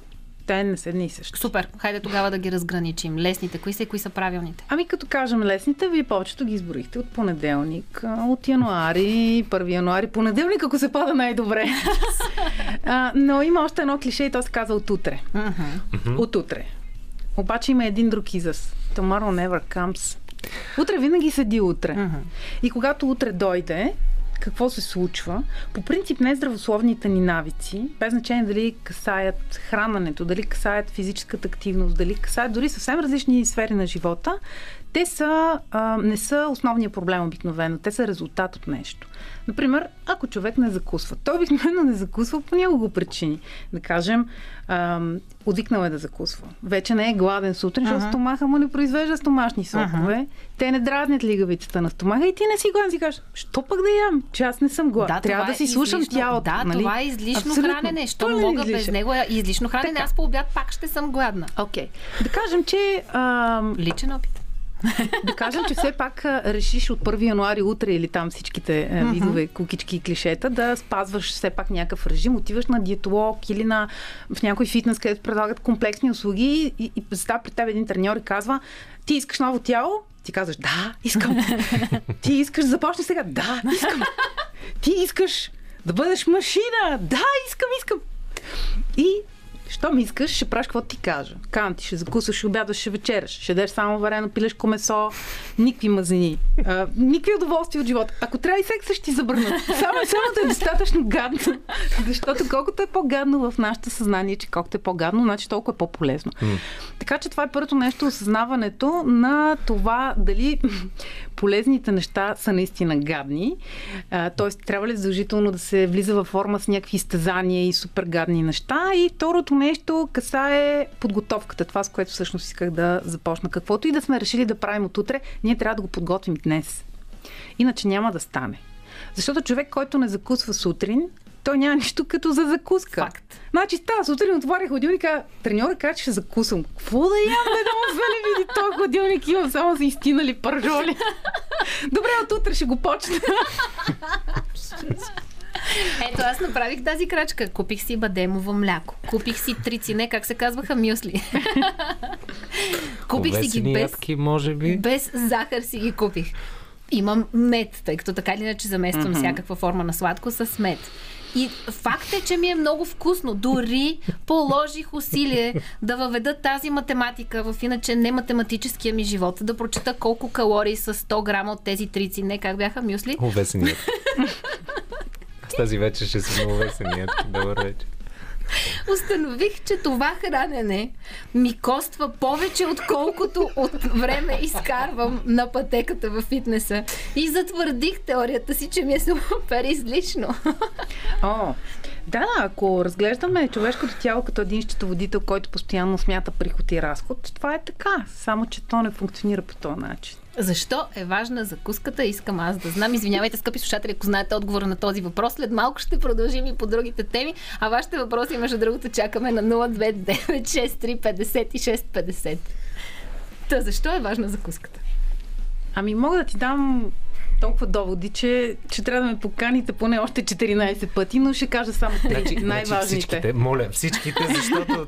E: те не са едни и същи.
A: Супер. Хайде тогава да ги разграничим. Лесните, кои са и кои са правилните?
E: Ами като кажем лесните, вие повечето ги изборихте от понеделник, от януари, 1 януари, понеделник, ако се пада най-добре. а, но има още едно клише и то се казва от утре. От утре. Обаче има един друг израз. Tomorrow never comes. Утре винаги седи утре. Uh-huh. И когато утре дойде, какво се случва. По принцип, нездравословните ни навици, без значение дали касаят храненето, дали касаят физическата активност, дали касаят дори съвсем различни сфери на живота, те са, а, не са основния проблем обикновено. Те са резултат от нещо. Например, ако човек не закусва. Той обикновено не закусва по няколко причини. Да кажем, отвикнал е да закусва. Вече не е гладен сутрин, защото стомаха му не произвежда стомашни сокове. Uh-huh. Те не дразнят лигавицата на стомаха и ти не си гладен. Си кажеш, що пък да ям, че аз не съм гладен. Да, Трябва да си излишно, слушам тялото.
A: Да, нали? това е излишно Абсолютно. хранене. Що не мога без него е излишно хранене. Така. Аз по обяд пак ще съм гладна.
E: Окей. Okay. Да кажем, че... Ам...
A: Личен опит.
E: Да кажем, че все пак решиш от 1 януари утре или там всичките видове кукички и клишета да спазваш все пак някакъв режим, отиваш на диетолог или на, в някой фитнес, където предлагат комплексни услуги и, и представя при теб един треньор и казва ти искаш ново тяло? Ти казваш да, искам. (laughs) ти искаш да започнеш сега? Да, искам. ти искаш Да бъдеш машина! Да, искам, искам! И Щом искаш, ще правиш какво ти кажа. Кам ти, ще закусваш, ще обядваш, ще вечераш, ще дадеш само варено пилешко месо, никакви мазнини, а, никакви удоволствия от живота. Ако трябва и секса, ще ти забърнат. Само, само да е достатъчно гадно. Защото колкото е по-гадно в нашето съзнание, че колкото е по-гадно, значи толкова е по-полезно. Mm. Така че това е първото нещо, осъзнаването на това дали полезните неща са наистина гадни. Тоест, трябва ли задължително да се влиза във форма с някакви изтезания и супер гадни неща. И второто нещо касае подготовката. Това, с което всъщност исках да започна. Каквото и да сме решили да правим от утре, ние трябва да го подготвим днес. Иначе няма да стане. Защото човек, който не закусва сутрин, той няма нищо като за закуска.
A: Факт.
E: Значи става сутрин, отваря хладилника, треньора каза, че ще закусам. Какво да ям, да да му не види този хладилник, имам само за изтинали пържоли. (laughs) Добре, от утре ще го почна. (laughs)
A: Ето, аз направих тази крачка. Купих си бадемово мляко. Купих си трици, не, как се казваха, мюсли.
F: купих си ги без... Ядки, може би.
A: Без захар си ги купих. Имам мед, тъй като така или иначе замествам mm-hmm. всякаква форма на сладко с мед. И факт е, че ми е много вкусно. Дори положих усилие да въведа тази математика в иначе не математическия ми живот. Да прочета колко калории са 100 грама от тези трици. Не, как бяха мюсли?
F: Увесеният. (laughs) Тази вечер ще съм увесеният. Добър вечер.
A: Установих, че това хранене ми коства повече, отколкото от време изкарвам на пътеката в фитнеса. И затвърдих теорията си, че ми е супер излишно.
E: О, да, ако разглеждаме човешкото тяло като един счетоводител, който постоянно смята приход и разход, това е така. Само, че то не функционира по този начин.
A: Защо е важна закуската? Искам аз да знам. Извинявайте, скъпи слушатели, ако знаете отговора на този въпрос. След малко ще продължим и по другите теми. А вашите въпроси, между другото, чакаме на 029635650. Та защо е важна закуската?
E: Ами мога да ти дам толкова доводи, че, че трябва да ме поканите поне още 14 пъти, но ще кажа само три значи, най-важните. Значи
F: всичките, моля, всичките, защото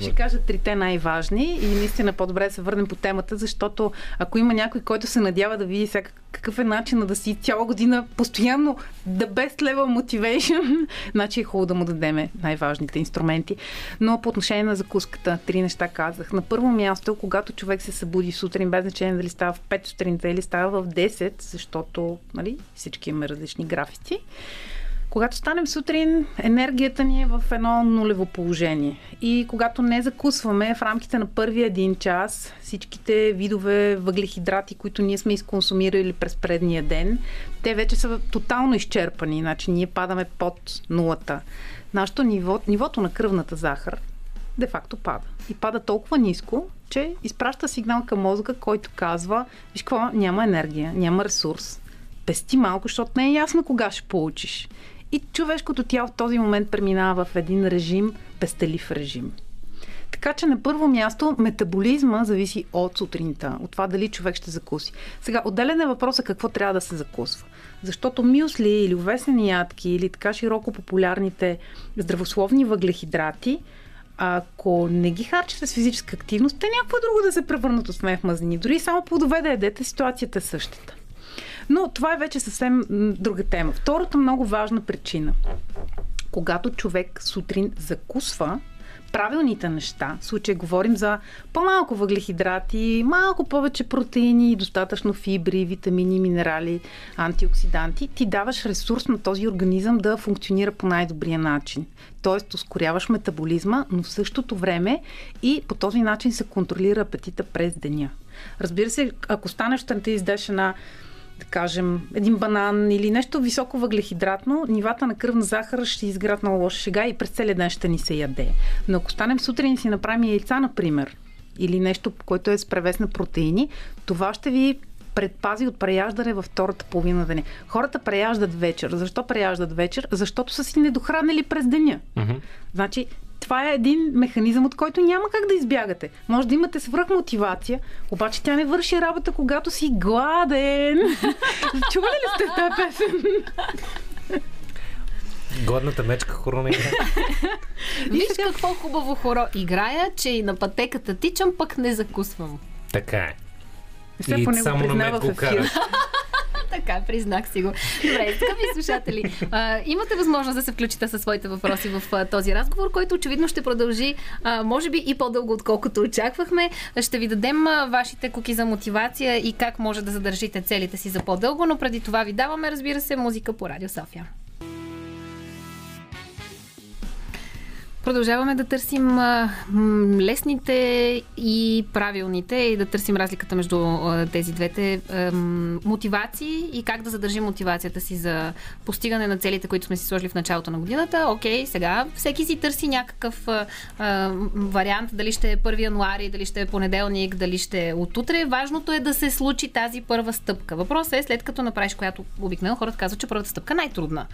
E: ще кажа трите най-важни и наистина по-добре да се върнем по темата, защото ако има някой, който се надява да види сега какъв е начинът да си цяла година постоянно the best level motivation, (laughs) значи е хубаво да му дадеме най-важните инструменти. Но по отношение на закуската, три неща казах. На първо място, когато човек се събуди сутрин, без значение дали става в 5 сутринта или става в 10, защото нали, всички имаме различни графици, когато станем сутрин, енергията ни е в едно нулево положение. И когато не закусваме в рамките на първия един час, всичките видове въглехидрати, които ние сме изконсумирали през предния ден, те вече са тотално изчерпани. Значи ние падаме под нулата. Нашето ниво, нивото на кръвната захар де-факто пада. И пада толкова ниско, че изпраща сигнал към мозъка, който казва, виж какво, няма енергия, няма ресурс, пести малко, защото не е ясно кога ще получиш. И човешкото тяло в този момент преминава в един режим, пестелив режим. Така че на първо място метаболизма зависи от сутринта, от това дали човек ще закуси. Сега, отделен е въпроса какво трябва да се закусва. Защото мюсли или увесени ядки или така широко популярните здравословни въглехидрати, ако не ги харчите с физическа активност, те някакво друго да се превърнат от в мазнини. Дори само плодове да ядете, ситуацията е същата. Но това е вече съвсем друга тема. Втората много важна причина. Когато човек сутрин закусва, правилните неща, в случай говорим за по-малко въглехидрати, малко повече протеини, достатъчно фибри, витамини, минерали, антиоксиданти, ти даваш ресурс на този организъм да функционира по най-добрия начин. Тоест, ускоряваш метаболизма, но в същото време и по този начин се контролира апетита през деня. Разбира се, ако станеш да ти издеш една да кажем, един банан или нещо високо въглехидратно, нивата на кръвна захар ще изград много лоша шега и през целия ден ще ни се яде. Но ако станем сутрин и си направим яйца, например, или нещо, което е с превес на протеини, това ще ви предпази от преяждане във втората половина деня. Хората преяждат вечер. Защо преяждат вечер? Защото са си недохранили през деня. Mm-hmm. Значи, това е един механизъм, от който няма как да избягате. Може да имате свръхмотивация, обаче тя не върши работа, когато си гладен. (laughs) Чували ли сте тази песен?
F: Гладната мечка хоро не играе.
A: Виж какво хубаво хоро играя, че и на пътеката тичам, пък не закусвам.
F: Така е.
E: Все и само на мен го кара.
A: Така, признах си го. Добре, скъпи слушатели, а, имате възможност да се включите със своите въпроси в а, този разговор, който очевидно ще продължи, а, може би и по-дълго, отколкото очаквахме. Ще ви дадем а, вашите куки за мотивация и как може да задържите целите си за по-дълго, но преди това ви даваме, разбира се, музика по Радио София. Продължаваме да търсим лесните и правилните и да търсим разликата между тези двете мотивации и как да задържим мотивацията си за постигане на целите, които сме си сложили в началото на годината. Окей, сега всеки си търси някакъв вариант, дали ще е 1 януари, дали ще е понеделник, дали ще е от утре. Важното е да се случи тази първа стъпка. Въпросът е след като направиш, която обикновено хората казват, че първата стъпка е най-трудна.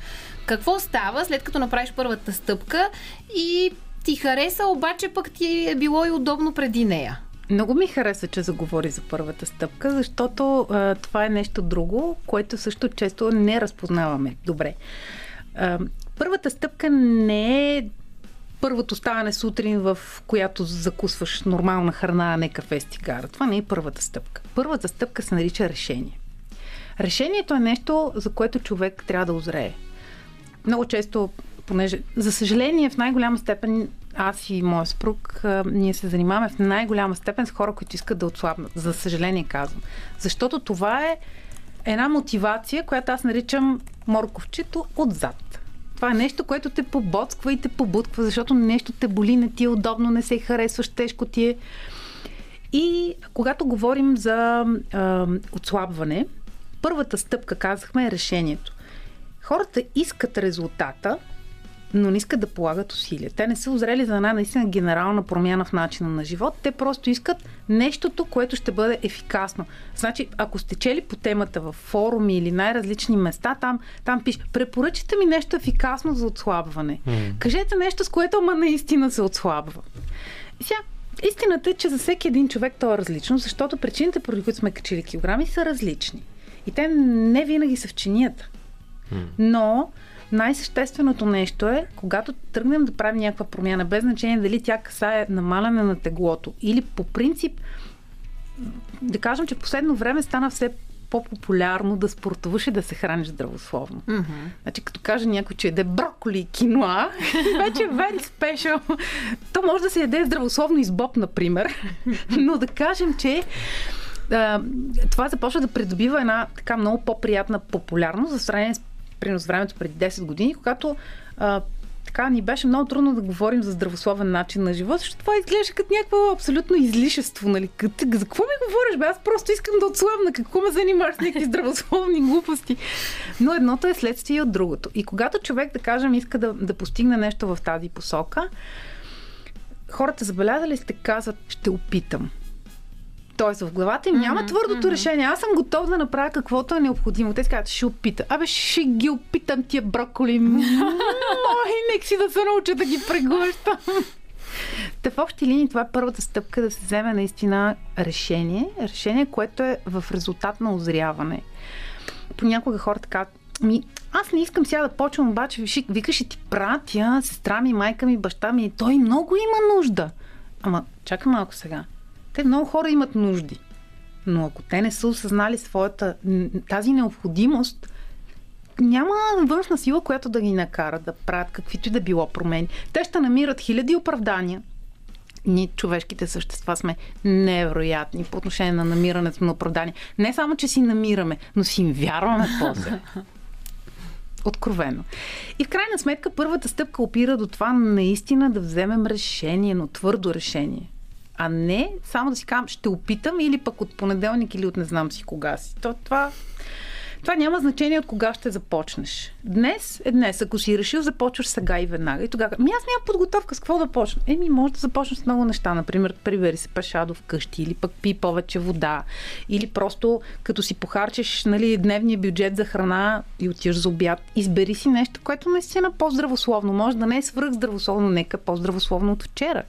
A: Какво става след като направиш първата стъпка и ти хареса, обаче пък ти е било и удобно преди нея.
E: Много ми хареса, че заговори за първата стъпка, защото а, това е нещо друго, което също често не разпознаваме. Добре. А, първата стъпка не е първото ставане сутрин, в която закусваш нормална храна, а не кафе с цигара. Това не е първата стъпка. Първата стъпка се нарича решение. Решението е нещо, за което човек трябва да озрее. Много често понеже, за съжаление, в най-голяма степен аз и моя спруг, ние се занимаваме в най-голяма степен с хора, които искат да отслабнат. За съжаление казвам. Защото това е една мотивация, която аз наричам морковчето отзад. Това е нещо, което те побоцква и те побутква, защото нещо те боли, не ти е удобно, не се харесваш, тежко ти е. И когато говорим за а, отслабване, първата стъпка, казахме, е решението. Хората искат резултата, но не искат да полагат усилия. Те не са озрели за една наистина генерална промяна в начина на живот. Те просто искат нещото, което ще бъде ефикасно. Значи, ако сте чели по темата в форуми или най-различни места, там, там пише, препоръчате ми нещо ефикасно за отслабване. Mm. Кажете нещо, с което ама наистина се отслабва. И сега, истината е, че за всеки един човек то е различно, защото причините, поради които сме качили килограми, са различни. И те не винаги са в чинията. Mm. Но най-същественото нещо е, когато тръгнем да правим някаква промяна, без значение дали тя касае намаляне на теглото или по принцип, да кажем, че последно време стана все по-популярно да спортуваш и да се храниш здравословно. Mm-hmm. Значи, като каже някой, че еде броколи и киноа, (laughs) вече е very special. То може да се яде здравословно и с боб, например. (laughs) Но да кажем, че а, това започва да придобива една така много по-приятна популярност в сравнение с примерно с времето преди 10 години, когато а, така ни беше много трудно да говорим за здравословен начин на живот, защото това изглежда като някакво абсолютно излишество. Нали? Като, за какво ми говориш? Бе? Аз просто искам да отслабна. Какво ме занимаваш с някакви здравословни глупости? Но едното е следствие от другото. И когато човек, да кажем, иска да, да постигне нещо в тази посока, хората забелязали сте казват, ще опитам. Тоест в главата им няма mm-hmm, твърдото mm-hmm. решение. Аз съм готов да направя каквото е необходимо. Те казват, ще опита. Абе, ще ги опитам тия броколи. Мой, нек си да се науча да ги преглъщам. Та в общи линии това е първата стъпка да се вземе наистина решение. Решение, което е в резултат на озряване. Понякога хората казват, ми, аз не искам сега да почвам, обаче викаш ще ти пратя сестра ми, майка ми, баща ми. Той много има нужда. Ама, чакай малко сега. Те много хора имат нужди. Но ако те не са осъзнали своята тази необходимост, няма външна сила, която да ги накара да правят каквито и да било промени. Те ще намират хиляди оправдания. Ние, човешките същества, сме невероятни по отношение на намирането на оправдания. Не само, че си намираме, но си им вярваме после. Откровено. И в крайна сметка първата стъпка опира до това наистина да вземем решение, но твърдо решение а не само да си казвам, ще опитам или пък от понеделник или от не знам си кога си. То, това, това няма значение от кога ще започнеш. Днес е днес. Ако си решил, започваш сега и веднага. И тогава, ми аз нямам подготовка с какво да почна. Еми, може да започнеш с много неща. Например, прибери се пешадо вкъщи или пък пи повече вода. Или просто като си похарчиш нали, дневния бюджет за храна и отиваш за обяд, избери си нещо, което наистина по-здравословно. Може да не е свръх здравословно, нека по-здравословно от вчера.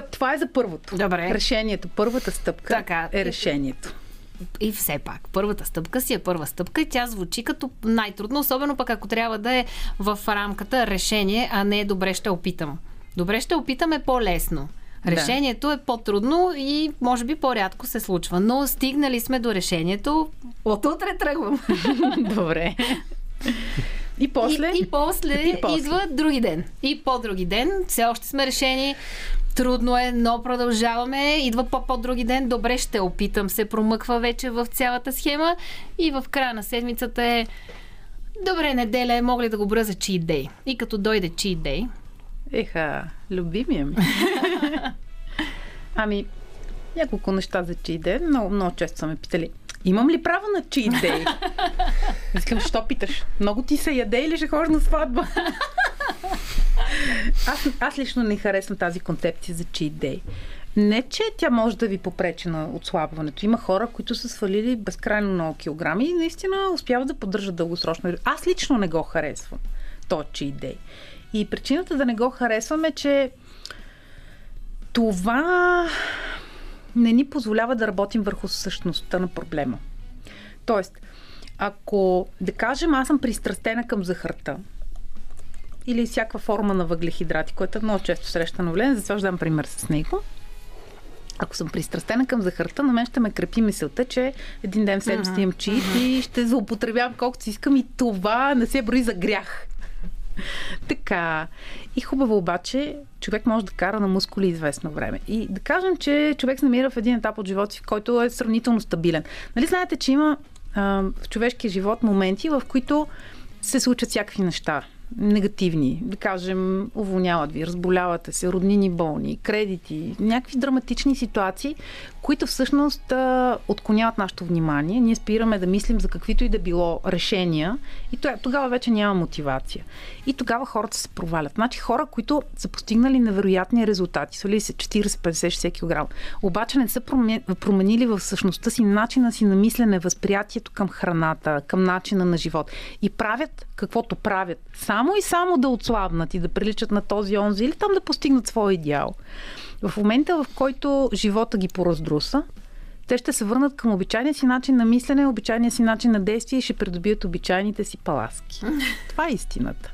E: Това е за първото.
A: Добре.
E: Решението. Първата стъпка така, е решението.
A: И все пак, първата стъпка си е първа стъпка и тя звучи като най-трудно, особено пък ако трябва да е в рамката решение, а не добре ще опитам. Добре ще опитаме по-лесно. Решението да. е по-трудно и може би по-рядко се случва. Но стигнали сме до решението. От утре тръгвам. (laughs)
E: Добре. И после?
A: И, и, после, и после идва други ден. И по-други ден. Все още сме решени. Трудно е, но продължаваме. Идва по-по-други ден. Добре, ще опитам. Се промъква вече в цялата схема. И в края на седмицата е Добре, неделя е, мога ли да го бра за cheat day? И като дойде cheat day...
E: Еха, любимия ми. ами, няколко неща за cheat day. Много, много често са ме питали. Имам ли право на cheat day? Искам, що питаш? Много ти се яде или ще ходиш на сватба? Аз, аз лично не харесвам тази концепция за cheat day. Не, че тя може да ви попречи на отслабването. Има хора, които са свалили безкрайно много килограми и наистина успяват да поддържат дългосрочно. Аз лично не го харесвам. То cheat day. И причината да не го харесвам е, че това не ни позволява да работим върху същността на проблема. Тоест, ако, да кажем, аз съм пристрастена към захарта, или всяка форма на въглехидрати, което е много често срещано явление, затова ще дам пример с него. Ако съм пристрастена към захарта, на мен ще ме крепи мисълта, че един ден в седмицата имам чит и ще злоупотребявам колкото си искам и това не се брои за грях. така. И хубаво обаче, човек може да кара на мускули известно време. И да кажем, че човек се намира в един етап от живота си, в който е сравнително стабилен. Нали знаете, че има а, в човешкия живот моменти, в които се случват всякакви неща негативни. Да кажем, уволняват ви, разболявате се, роднини болни, кредити, някакви драматични ситуации, които всъщност отклоняват нашето внимание. Ние спираме да мислим за каквито и да било решения и тогава вече няма мотивация. И тогава хората се провалят. Значи хора, които са постигнали невероятни резултати, свалили се 40, 50, 60 кг, обаче не са променили в същността си начина си на мислене, възприятието към храната, към начина на живот. И правят каквото правят. Само и само да отслабнат и да приличат на този онзи или там да постигнат своя идеал. В момента, в който живота ги пораздруса, те ще се върнат към обичайния си начин на мислене, обичайния си начин на действие и ще придобият обичайните си паласки. Това е истината.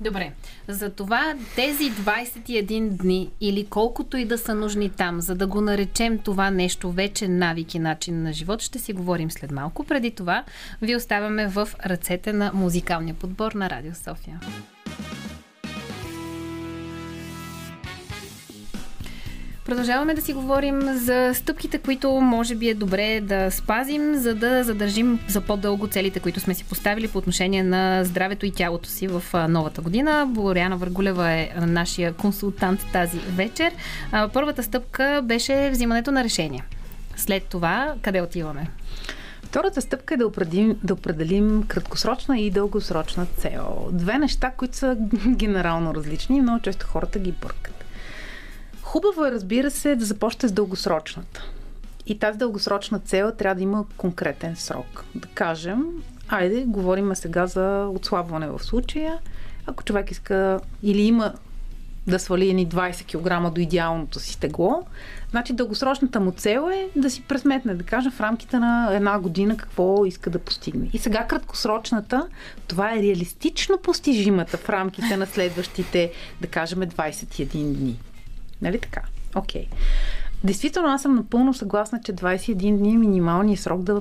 A: Добре. За това тези 21 дни или колкото и да са нужни там, за да го наречем това нещо вече навики начин на живот, ще си говорим след малко. Преди това ви оставяме в ръцете на музикалния подбор на Радио София. Продължаваме да си говорим за стъпките, които може би е добре да спазим, за да задържим за по-дълго целите, които сме си поставили по отношение на здравето и тялото си в новата година. Боряна Въргулева е нашия консултант тази вечер. Първата стъпка беше взимането на решение. След това, къде отиваме?
E: Втората стъпка е да определим, да определим краткосрочна и дългосрочна цел. Две неща, които са (laughs) генерално различни и много често хората ги бъркат. Хубаво е, разбира се, да започнете с дългосрочната. И тази дългосрочна цел трябва да има конкретен срок. Да кажем, айде, говорим сега за отслабване в случая. Ако човек иска или има да свали едни 20 кг до идеалното си тегло, значи дългосрочната му цел е да си пресметне, да кажем в рамките на една година какво иска да постигне. И сега краткосрочната, това е реалистично постижимата в рамките на следващите, да кажем, 21 дни. Нали така? Окей. Okay. Действително, аз съм напълно съгласна, че 21 дни е минималният срок да,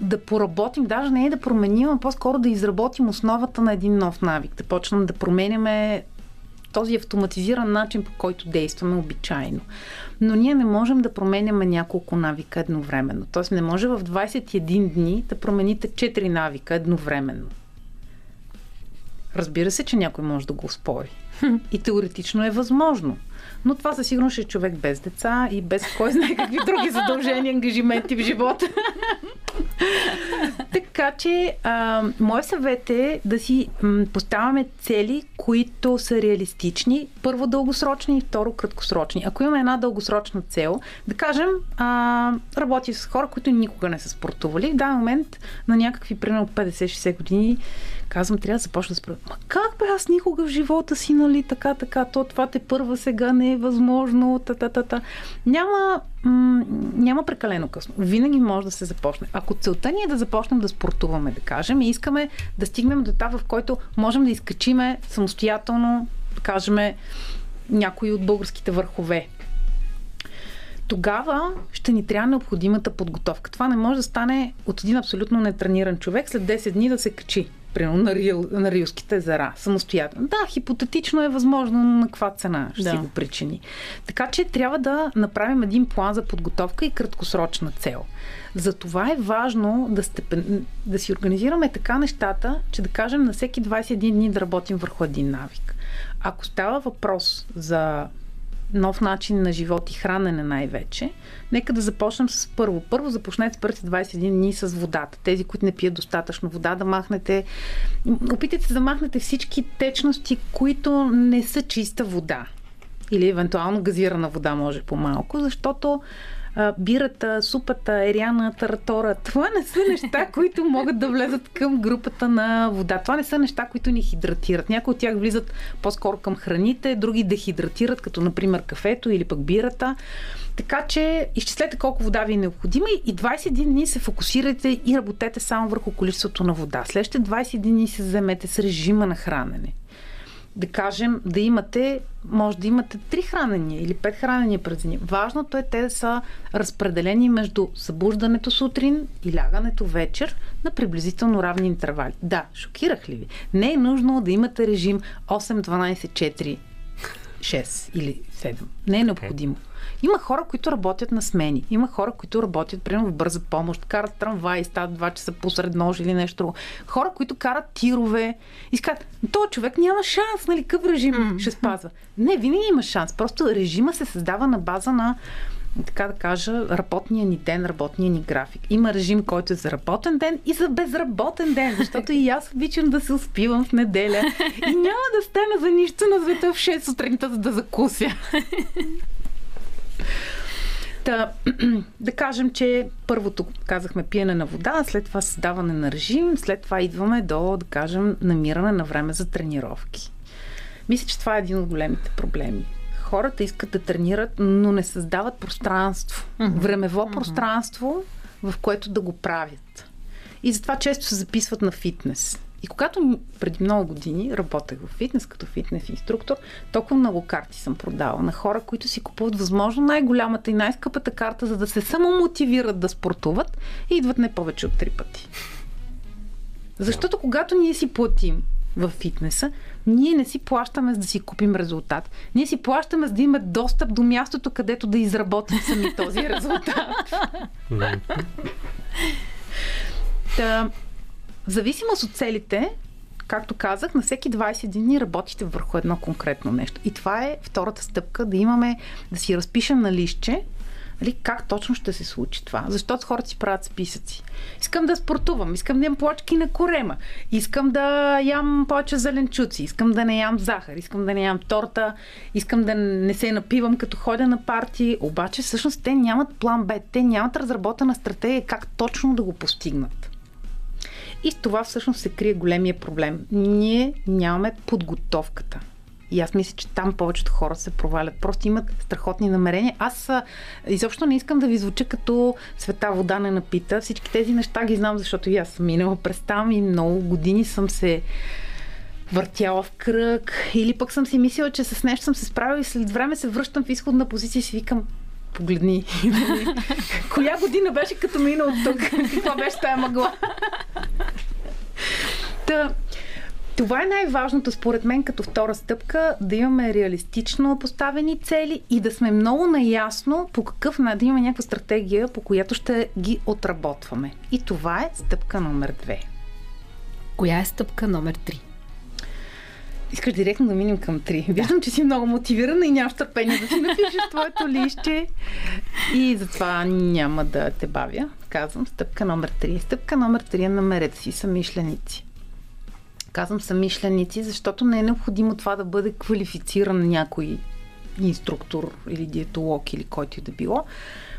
E: да поработим, даже не е да променим, а по-скоро да изработим основата на един нов навик, да почнем да променяме този автоматизиран начин, по който действаме обичайно. Но ние не можем да променяме няколко навика едновременно. Тоест не може в 21 дни да промените 4 навика едновременно. Разбира се, че някой може да го спори. (laughs) И теоретично е възможно. Но това със сигурност е човек без деца и без кой знае какви други задължения, ангажименти в живота. така че, мой съвет е да си м, поставяме цели, които са реалистични. Първо дългосрочни и второ краткосрочни. Ако имаме една дългосрочна цел, да кажем, а, работи с хора, които никога не са спортували. В даден момент на някакви, примерно 50-60 години, казвам, трябва да започна да спра. Ма как бе, аз никога в живота си, нали, така, така, то това те първа сега не е възможно, та, та, та, та. Няма, м- няма прекалено късно. Винаги може да се започне. Ако целта ни е да започнем да спортуваме, да кажем, и искаме да стигнем до етап, в който можем да изкачиме самостоятелно, да кажем, някои от българските върхове. Тогава ще ни трябва необходимата подготовка. Това не може да стане от един абсолютно нетрениран човек след 10 дни да се качи примерно на, Рил, на Рилските езера, самостоятелно. Да, хипотетично е възможно на каква цена ще да. си го причини. Така че трябва да направим един план за подготовка и краткосрочна цел. Затова е важно да, степен, да си организираме така нещата, че да кажем на всеки 21 дни да работим върху един навик. Ако става въпрос за нов начин на живот и хранене най-вече, нека да започнем с първо. Първо започнете първите 21 дни с водата. Тези, които не пият достатъчно вода, да махнете. Опитайте се да махнете всички течности, които не са чиста вода. Или евентуално газирана вода може по-малко, защото бирата, супата, ериана, таратора. Това не са неща, (laughs) които могат да влезат към групата на вода. Това не са неща, които ни хидратират. Някои от тях влизат по-скоро към храните, други дехидратират, като например кафето или пък бирата. Така че изчислете колко вода ви е необходима и 21 дни се фокусирайте и работете само върху количеството на вода. Следващите 21 дни се вземете с режима на хранене да кажем, да имате, може да имате три хранения или пет хранения през деня. Важното е те да са разпределени между събуждането сутрин и лягането вечер на приблизително равни интервали. Да, шокирах ли ви? Не е нужно да имате режим 8-12-4 6 или 7. Не е необходимо. Има хора, които работят на смени. Има хора, които работят, примерно, в бърза помощ, карат трамвай, стават 2 часа посред нож или нещо друго. Хора, които карат тирове и казват, то човек няма шанс, нали, къв режим mm-hmm. ще спазва. Не, винаги има шанс. Просто режима се създава на база на така да кажа, работния ни ден, работния ни график. Има режим, който е за работен ден и за безработен ден, защото и аз обичам да се успивам в неделя и няма да стана за нищо на света в 6 сутринта, за да закуся. (laughs) Та, (clears throat) да кажем, че първото казахме пиене на вода, след това създаване на режим, след това идваме до, да кажем, намиране на време за тренировки. Мисля, че това е един от големите проблеми. Хората искат да тренират, но не създават пространство. Mm-hmm. Времево mm-hmm. пространство, в което да го правят. И затова често се записват на фитнес. И когато преди много години работех в фитнес като фитнес инструктор, толкова много карти съм продавала на хора, които си купуват възможно най-голямата и най-скъпата карта, за да се самомотивират да спортуват и идват не повече от три пъти. Защото когато ние си платим в фитнеса, ние не си плащаме за да си купим резултат. Ние си плащаме за да имаме достъп до мястото, където да изработим сами този (laughs) резултат. Та, в зависимост от целите, както казах, на всеки 20 дни работите върху едно конкретно нещо. И това е втората стъпка, да имаме, да си разпишем на лище, нали, как точно ще се случи това. Защото хората си правят списъци. Искам да спортувам, искам да ям плочки на корема, искам да ям повече зеленчуци, искам да не ям захар, искам да не ям торта, искам да не се напивам като ходя на парти. Обаче всъщност те нямат план Б, те нямат разработена стратегия как точно да го постигнат. И това всъщност се крие големия проблем. Ние нямаме подготовката. И аз мисля, че там повечето хора се провалят. Просто имат страхотни намерения. Аз изобщо не искам да ви звуча като света вода не напита. Всички тези неща ги знам, защото и аз съм минала през там и много години съм се въртяла в кръг. Или пък съм си мислила, че с нещо съм се справила и след време се връщам в изходна позиция и си викам, погледни. (laughs) Коя година беше като мина от тук? (laughs) Каква беше тая мъгла? Та, това е най-важното според мен като втора стъпка да имаме реалистично поставени цели и да сме много наясно по какъв да имаме някаква стратегия, по която ще ги отработваме. И това е стъпка номер две.
A: Коя е стъпка номер три?
E: Искаш директно да минем към 3. Виждам, че си много мотивирана и нямаш търпение да си напишеш (laughs) твоето лище. И затова няма да те бавя. Казвам стъпка номер 3. Стъпка номер 3 е намерете си самишленици. Казвам самишленици, защото не е необходимо това да бъде квалифициран някой инструктор или диетолог или който и да било.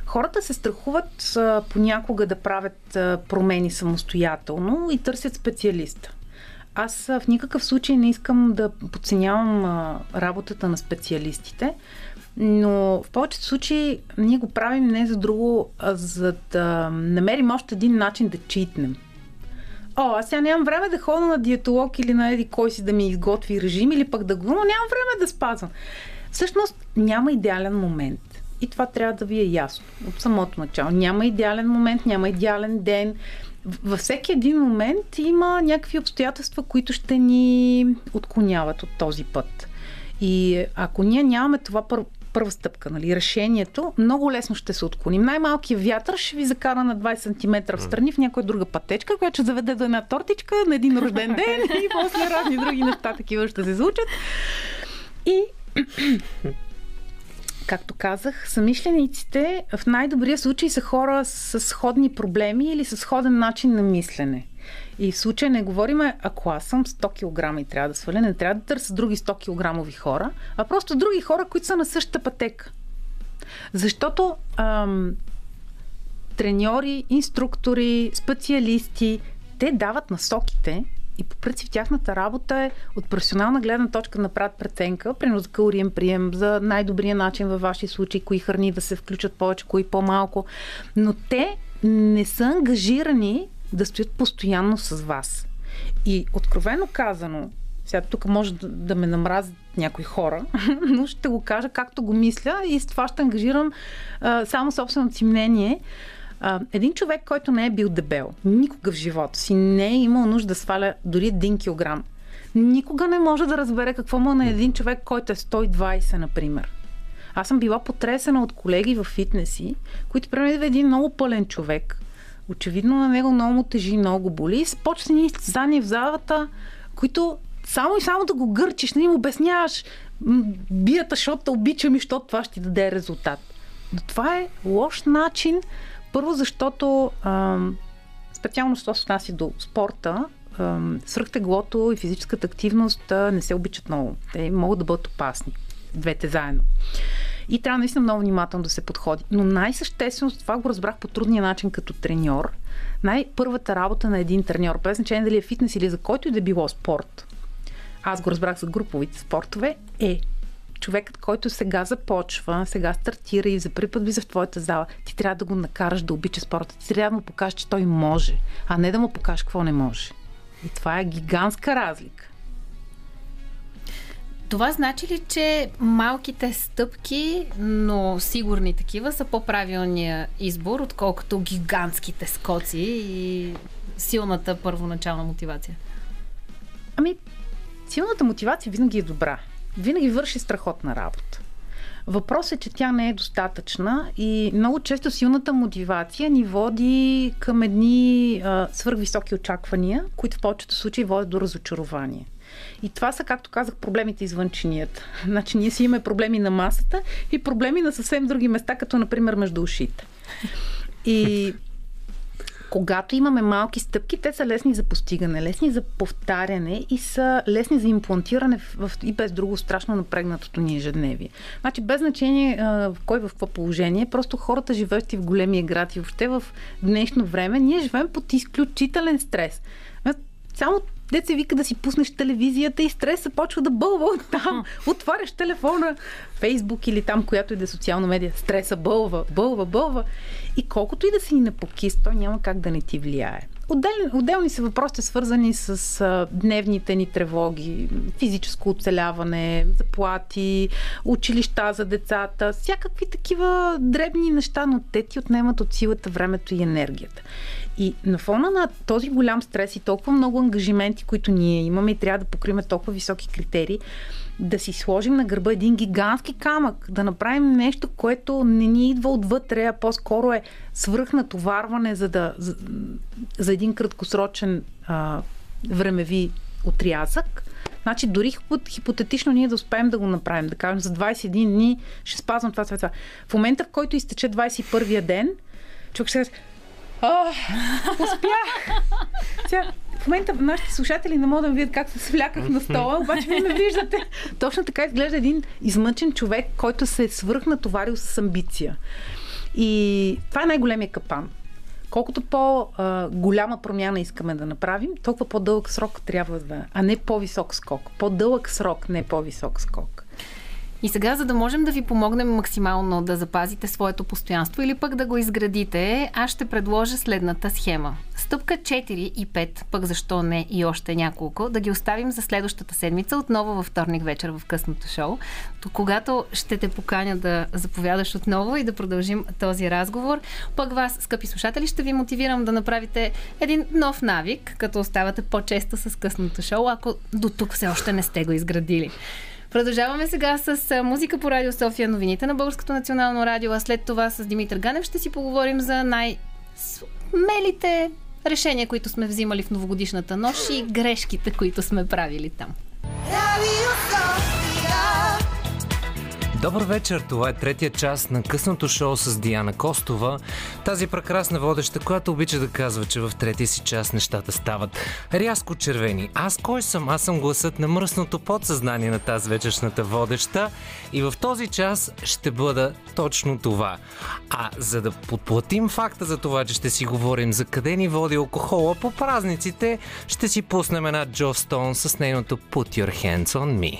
E: Хората се страхуват а, понякога да правят а, промени самостоятелно и търсят специалиста. Аз в никакъв случай не искам да подценявам работата на специалистите, но в повечето случаи ние го правим не за друго, а за да намерим още един начин да читнем. О, аз сега нямам време да ходя на диетолог или на еди кой си да ми изготви режим или пък да го, но нямам време да спазвам. Всъщност няма идеален момент. И това трябва да ви е ясно от самото начало. Няма идеален момент, няма идеален ден. Във всеки един момент има някакви обстоятелства, които ще ни отклоняват от този път. И ако ние нямаме това пър, първа стъпка, нали, решението, много лесно ще се отклоним. Най-малкият вятър ще ви закара на 20 см в страни в някоя друга пътечка, която ще заведе до една тортичка на един рожден ден и после (laughs) разни други неща такива ще се случат. И както казах, самишлениците в най-добрия случай са хора с сходни проблеми или с сходен начин на мислене. И в случая не говорим, ако аз съм 100 кг и трябва да сваля, не трябва да търся други 100 кг хора, а просто други хора, които са на същата пътека. Защото ам, треньори, инструктори, специалисти, те дават насоките и по принцип тяхната работа е от професионална гледна точка да направят преценка, примерно за калориен прием, за най-добрия начин във ваши случаи, кои храни да се включат повече, кои по-малко. Но те не са ангажирани да стоят постоянно с вас. И откровено казано, сега тук може да, да ме намразят някои хора, (laughs) но ще го кажа както го мисля и с това ще ангажирам а, само собственото си мнение. А, един човек, който не е бил дебел, никога в живота си не е имал нужда да сваля дори един килограм, никога не може да разбере какво му е на един човек, който е 120, например. Аз съм била потресена от колеги в фитнеси, които примерно един много пълен човек, очевидно на него много му тежи, много го боли, почва ни състезания в залата, които само и само да го гърчиш, не им обясняваш бията, защото обичам и защото това ще ти даде резултат. Но това е лош начин първо, защото ам, специално, що се отнася до спорта, свръхтеглото и физическата активност не се обичат много. Те могат да бъдат опасни. Двете заедно. И трябва наистина много внимателно да се подходи. Но най-съществено, това го разбрах по трудния начин като треньор. Най-първата работа на един треньор, без значение дали е фитнес или за който и да било спорт, аз го разбрах за груповите спортове, е човекът, който сега започва, сега стартира и за първи път влиза в твоята зала, ти трябва да го накараш да обича спорта. Ти трябва да му покажеш, че той може, а не да му покажеш какво не може. И това е гигантска разлика.
A: Това значи ли, че малките стъпки, но сигурни такива, са по-правилния избор, отколкото гигантските скоци и силната първоначална мотивация?
E: Ами, силната мотивация винаги е добра винаги върши страхотна работа. Въпросът е, че тя не е достатъчна и много често силната мотивация ни води към едни свърхвисоки очаквания, които в повечето случаи водят до разочарование. И това са, както казах, проблемите извън чинията. (laughs) Значи ние си имаме проблеми на масата и проблеми на съвсем други места, като например между ушите. И когато имаме малки стъпки, те са лесни за постигане, лесни за повтаряне и са лесни за имплантиране в, в и без друго страшно напрегнатото ни ежедневие. Значи без значение а, кой в какво положение, просто хората живеят и в големия град и въобще в днешно време, ние живеем под изключителен стрес. Само Деца вика да си пуснеш телевизията и стреса почва да бълва от там. Отваряш телефона, Фейсбук или там, която и да е социална медия. Стреса бълва, бълва, бълва. И колкото и да си напокис, той няма как да не ти влияе. Отделни, отделни са въпросите, свързани с а, дневните ни тревоги, физическо оцеляване, заплати, училища за децата, всякакви такива дребни неща, но те ти отнемат от силата, времето и енергията. И на фона на този голям стрес и толкова много ангажименти, които ние имаме и трябва да покриме толкова високи критерии, да си сложим на гърба един гигантски камък, да направим нещо, което не ни идва отвътре, а по-скоро е свръхнатоварване за, да, за, за един краткосрочен а, времеви отрязък. Значи дори хипотетично ние да успеем да го направим, да кажем за 21 дни ще спазвам това, това, това. В момента, в който изтече 21-я ден, човек ще О, успях! Момента нашите слушатели не могат да видят как се свляках на стола, обаче вие ме виждате. Точно така изглежда един измъчен човек, който се е свръхнатоварил с амбиция. И това е най-големия капан. Колкото по-голяма промяна искаме да направим, толкова по-дълъг срок трябва да, а не по-висок скок. По-дълъг срок, не по-висок скок.
A: И сега, за да можем да ви помогнем максимално да запазите своето постоянство или пък да го изградите, аз ще предложа следната схема. Стъпка 4 и 5, пък защо не и още няколко, да ги оставим за следващата седмица, отново във вторник вечер в късното шоу, то когато ще те поканя да заповядаш отново и да продължим този разговор. Пък вас, скъпи слушатели, ще ви мотивирам да направите един нов навик, като оставате по-често с късното шоу, ако до тук все още не сте го изградили. Продължаваме сега с музика по Радио София, новините на Българското национално радио, а след това с Димитър Ганев ще си поговорим за най-смелите решения, които сме взимали в новогодишната нощ и грешките, които сме правили там. Радио София.
F: Добър вечер, това е третия част на късното шоу с Диана Костова. Тази прекрасна водеща, която обича да казва, че в третия си част нещата стават рязко червени. Аз кой съм? Аз съм гласът на мръсното подсъзнание на тази вечершната водеща и в този час ще бъда точно това. А за да подплатим факта за това, че ще си говорим за къде ни води алкохола по празниците, ще си пуснем една Джо Стоун с нейното Put Your Hands on Me.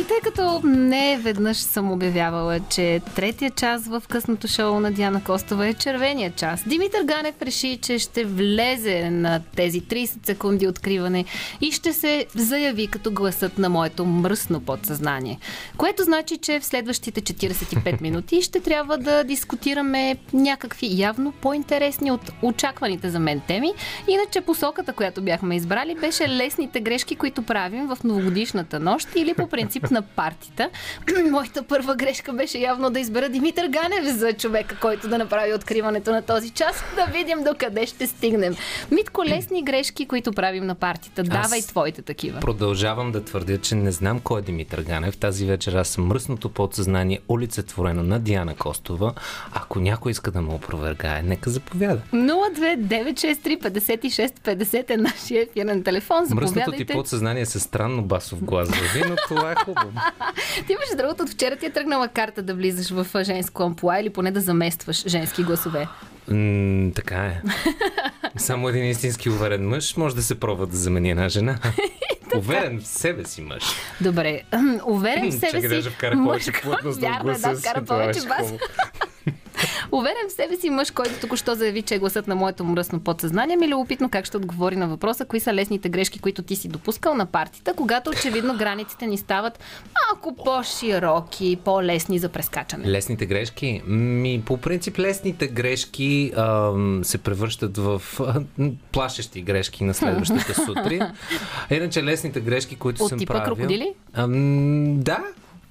A: И тъй като не веднъж съм обявявала, че третия час в късното шоу на Диана Костова е червения час, Димитър Ганев реши, че ще влезе на тези 30 секунди откриване и ще се заяви като гласът на моето мръсно подсъзнание. Което значи, че в следващите 45 (laughs) минути ще трябва да дискутираме някакви явно по-интересни от очакваните за мен теми. Иначе посоката, която бяхме избрали, беше лесните грешки, които правим в новогодишната нощ или по принцип на партията. Моята първа грешка беше явно да избера Димитър Ганев за човека, който да направи откриването на този час. Да видим до къде ще стигнем. Митко, лесни грешки, които правим на партията. Давай аз твоите такива.
F: Продължавам да твърдя, че не знам кой е Димитър Ганев. Тази вечер аз съм мръсното подсъзнание, олицетворено на Диана Костова. Ако някой иска да ме опровергае, нека заповяда.
A: 029635650 е нашия ефирен телефон.
F: Мръсното ти подсъзнание е със странно басов глас, но това е хубаво. (laughs) (laughs)
A: Ти между другото, от вчера ти е тръгнала карта да влизаш в женско амплуа или поне да заместваш женски гласове.
F: М, така е. Само един истински уверен мъж може да се пробва да замени една жена. (laughs) Уверен в себе си мъж.
A: Добре. Уверен в (laughs) себе
F: си. Чакай да повече плътност
A: да гласа да, вкара повече бас. Уверен в себе си мъж, който току-що заяви, че е гласът на моето мръсно подсъзнание, ми е любопитно как ще отговори на въпроса, кои са лесните грешки, които ти си допускал на партията, когато очевидно границите ни стават малко по-широки, по-лесни за прескачане.
F: Лесните грешки? Ми, по принцип, лесните грешки а, се превръщат в а, плашещи грешки на следващата (laughs) сутрин. Иначе лесните грешки, които
A: От
F: съм
A: типа
F: правил...
A: крокодили?
F: А, да,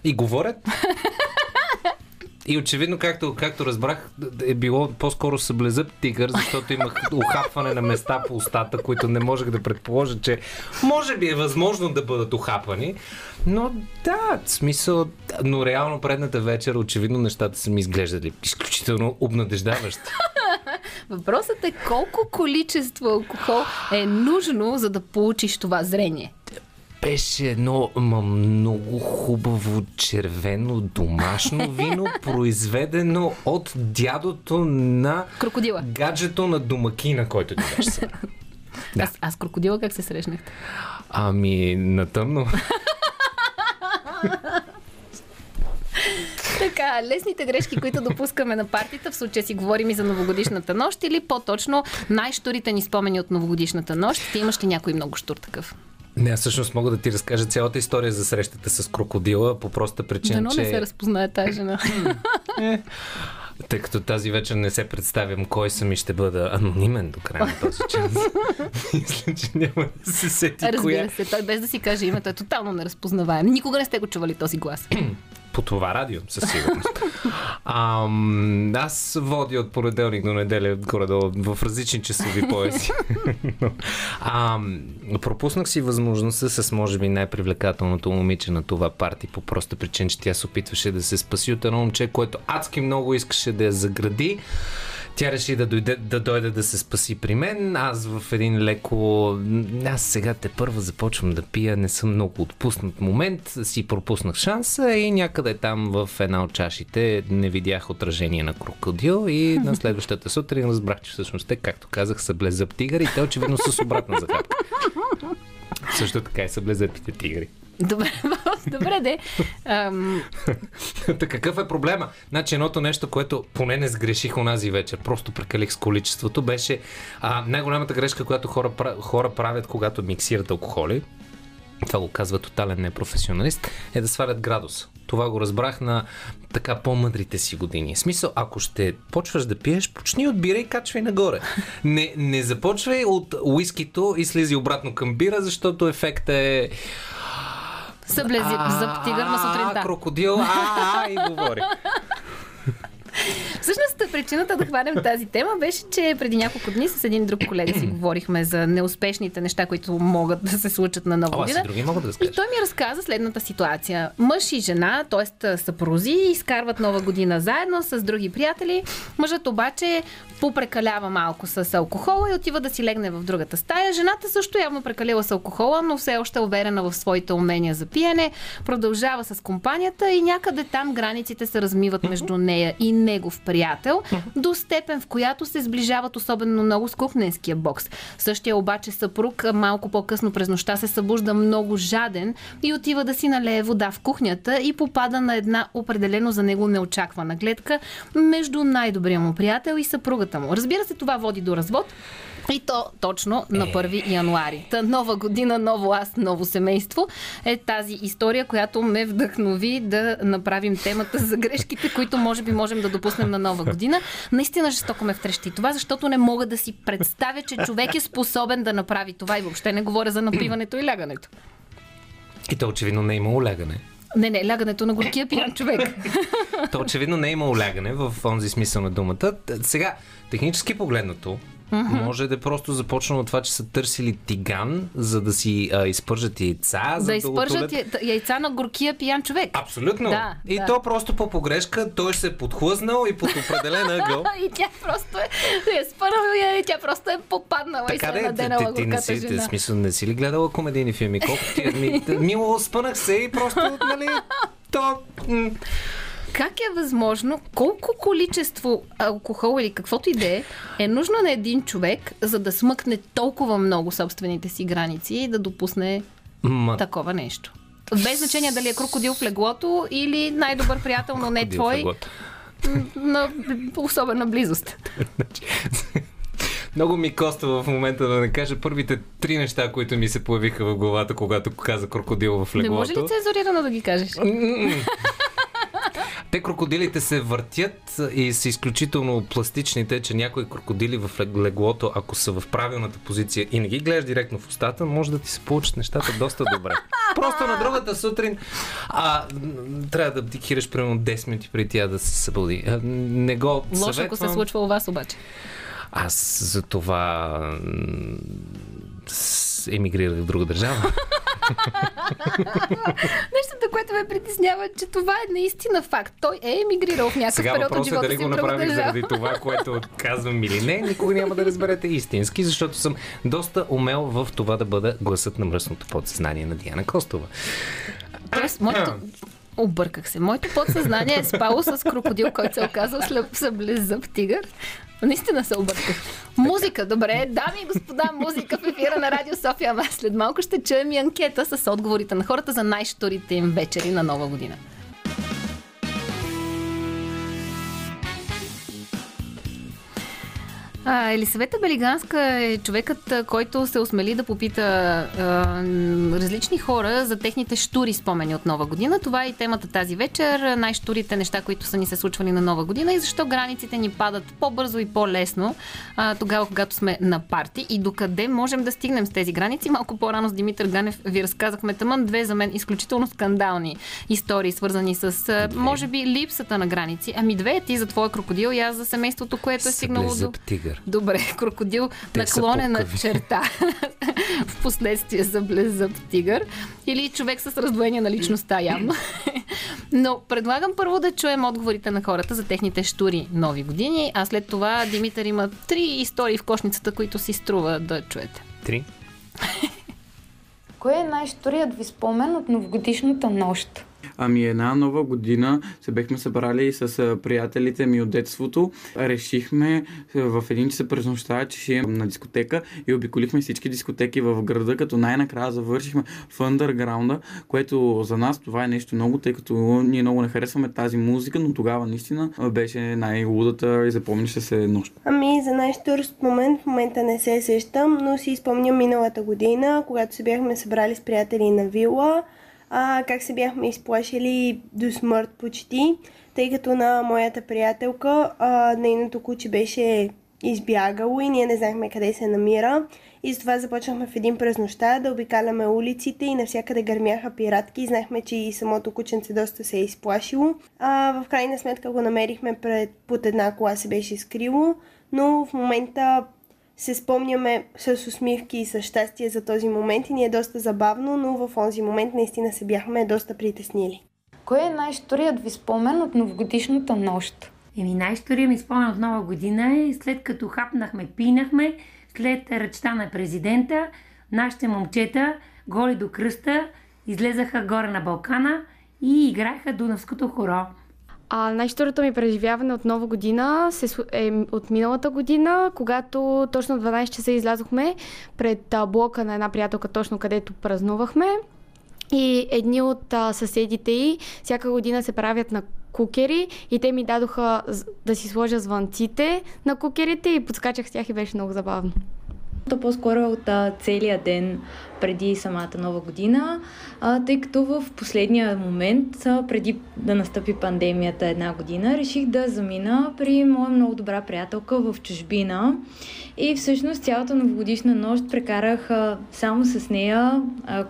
F: и говорят. (laughs) И очевидно, както, както разбрах, е било по-скоро съблезъб тигър, защото имах (laughs) ухапване на места по устата, които не можех да предположа, че може би е възможно да бъдат ухапани. Но да, в смисъл, но реално предната вечер очевидно нещата са ми изглеждали изключително обнадеждаващи. (laughs)
A: Въпросът е колко количество алкохол е нужно, за да получиш това зрение
F: беше едно ма, много хубаво червено домашно (laughs) вино, произведено от дядото на
A: крокодила.
F: гаджето на домакина, който ти беше сега. (laughs)
A: Да. Аз, аз крокодила как се срещнахте?
F: Ами, на тъмно. (laughs)
A: Така, лесните грешки, които допускаме на партията, в случая си говорим и за новогодишната нощ или по-точно най-штурите ни спомени от новогодишната нощ. Ти имаш ли някой много штур такъв?
F: Не, всъщност мога да ти разкажа цялата история за срещата с крокодила по проста причина,
A: Дано
F: че...
A: не се разпознае тази жена.
F: Е, тъй като тази вечер не се представям кой съм и ще бъда анонимен до края на този час. (laughs) Мисля, че няма да се сети
A: Разбира
F: коя.
A: се, той без да си каже името е тотално неразпознаваем. Никога не сте го чували този глас. (clears throat)
F: По това радио, със сигурност. Ам, аз водя от понеделник до неделя горе-долу в различни часови пояси. Ам, пропуснах си възможността с може би най-привлекателното момиче на това парти по проста причина, че тя се опитваше да се спаси от едно момче, което адски много искаше да я загради. Тя реши да дойде да, дойде да се спаси при мен. Аз в един леко... Аз сега те първа започвам да пия, не съм много отпуснат момент, си пропуснах шанса и някъде там в една от чашите не видях отражение на крокодил и на следващата сутрин разбрах, че всъщност те, както казах, са блезъп тигър и те очевидно с обратна захапка. Също така и са блезъпите тигри.
A: Добре, (laughs) добре де. Ам... (laughs)
F: Та какъв е проблема? Значи едното нещо, което поне не сгреших онази вечер, просто прекалих с количеството, беше а, най-голямата грешка, която хора, хора правят, когато миксират алкохоли, това го казва тотален непрофесионалист, е да свалят градус. Това го разбрах на така по-мъдрите си години. Смисъл, ако ще почваш да пиеш, почни от бира и качвай нагоре. (laughs) Не, не започвай от уискито и слези обратно към бира, защото ефектът е
A: Съблези за тигър на сутринта.
F: Крокодил, а, а, и говори. (laughs)
A: Всъщност, причината да хванем тази тема беше, че преди няколко дни с един друг колега си говорихме за неуспешните неща, които могат да се случат на нова година.
F: Други могат да
A: и той ми разказа следната ситуация. Мъж и жена, т.е. съпрузи, изкарват нова година заедно с други приятели. Мъжът обаче попрекалява малко с алкохола и отива да си легне в другата стая. Жената също явно прекалила с алкохола, но все още е уверена в своите умения за пиене. Продължава с компанията и някъде там границите се размиват между нея и негов приятел, до степен в която се сближават особено много с кухненския бокс. Същия обаче съпруг малко по-късно през нощта се събужда много жаден и отива да си налее вода в кухнята и попада на една определено за него неочаквана гледка между най-добрия му приятел и съпругата му. Разбира се, това води до развод, и то точно на 1 е. януари. Та нова година, ново аз, ново семейство е тази история, която ме вдъхнови да направим темата за грешките, които може би можем да допуснем на нова година. Наистина жестоко ме втрещи това, защото не мога да си представя, че човек е способен да направи това и въобще не говоря за напиването и лягането.
F: И то очевидно не е имало лягане.
A: Не, не, лягането на горкия пиян човек. (laughs)
F: То очевидно не е имало лягане в онзи смисъл на думата. Сега, технически погледнато, Mm-hmm. Може да е просто започнало от това, че са търсили тиган, за да си а, изпържат яйца.
A: Да,
F: за
A: изпържат да яйца на горкия пиян човек.
F: Абсолютно. Да, и да. то просто по погрешка той се е подхлъзнал и под определен ъгъл. (laughs)
A: и тя просто е, е спърнала и тя просто е попаднала така и се е наденала
F: ти, ти, не си, жена. смисъл, не си ли гледала комедийни филми? Колко ти е? Ми, мило, спънах се и просто, нали, то... М-
A: как е възможно, колко количество алкохол или каквото и да е, е нужно на един човек, за да смъкне толкова много собствените си граници и да допусне Ма... такова нещо? Без значение дали е крокодил в леглото или най-добър приятел, но не твой. На особена близост. (laughs)
F: Много ми коства в момента да не кажа първите три неща, които ми се появиха в главата, когато каза крокодил в леглото. Не
A: може ли цензурирано да ги кажеш?
F: Те крокодилите се въртят и са изключително пластичните, че някои крокодили в леглото, ако са в правилната позиция и не ги гледаш директно в устата, може да ти се получат нещата доста добре. Просто на другата сутрин а, трябва да абдикираш примерно 10 минути преди тя да се събуди. Не го Лошо, съветвам.
A: ако се случва у вас обаче.
F: Аз за това емигрирах в друга държава. (laughs)
A: Нещото, което ме притеснява, че това е наистина факт. Той е емигрирал в някакъв
F: Сега
A: период от живота
F: е дали
A: го
F: направих заради това, което казвам или не. Никога няма да разберете истински, защото съм доста умел в това да бъда гласът на мръсното подсъзнание на Диана Костова.
A: Тоест, моето, Обърках се. Моето подсъзнание е спало с крокодил, който се е оказал след зъб тигър. Наистина се обърках. Музика, добре. Дами и господа, музика в ефира на Радио София. Ама след малко ще чуем и анкета с отговорите на хората за най-шторите им вечери на Нова година. А, Елисавета Белиганска е човекът, който се осмели да попита а, различни хора за техните штури спомени от Нова година. Това е и темата тази вечер. Най-штурите неща, които са ни се случвали на Нова година и защо границите ни падат по-бързо и по-лесно а, тогава, когато сме на парти и докъде можем да стигнем с тези граници. Малко по-рано с Димитър Ганев ви разказахме тъмън две за мен изключително скандални истории, свързани с, а, може би, липсата на граници. Ами две, ти за твоя крокодил и аз за семейството, което е стигнало до...
F: Тигър.
A: Добре, крокодил Те наклонена черта. в последствие за блезъб тигър. Или човек с раздвоение на личността, явно. Но предлагам първо да чуем отговорите на хората за техните штури нови години, а след това Димитър има три истории в кошницата, които си струва да чуете.
F: Три.
G: Кой е най-шторият ви спомен от новогодишната нощ?
H: Ами една нова година се бехме събрали с приятелите ми от детството. Решихме в един часа през нощта, че ще на дискотека и обиколихме всички дискотеки в града, като най-накрая завършихме в андерграунда, което за нас това е нещо много, тъй като ние много не харесваме тази музика, но тогава наистина беше най-лудата и запомняше се нощ.
I: Ами за най-штурст момент в момента не се сещам, но си спомням миналата година, когато се бяхме събрали с приятели на вила а, как се бяхме изплашили до смърт почти, тъй като на моята приятелка а, нейното куче беше избягало и ние не знаехме къде се намира. И затова започнахме в един през нощта да обикаляме улиците и навсякъде гърмяха пиратки. Знаехме, че и самото кученце доста се е изплашило. А, в крайна сметка го намерихме пред, под една кола се беше скрило, но в момента се спомняме с усмивки и с щастие за този момент и ни е доста забавно, но в този момент наистина се бяхме доста притеснили.
G: Кой е най-шторият ви спомен от новогодишната нощ?
J: Еми най-штория ми спомен от нова година е след като хапнахме, пинахме, след ръчта на президента, нашите момчета, голи до кръста, излезаха горе на Балкана и играеха Дунавското хоро.
K: А най-щурото ми преживяване от нова година се, е от миналата година, когато точно в 12 часа излязохме пред блока на една приятелка, точно където празнувахме. И едни от а, съседите й всяка година се правят на кукери и те ми дадоха да си сложа звънците на кукерите и подскачах с тях и беше много забавно.
L: То по-скоро от а, целия ден преди самата нова година, тъй като в последния момент, преди да настъпи пандемията една година, реших да замина при моя много добра приятелка в чужбина. И всъщност цялата новогодишна нощ прекарах само с нея,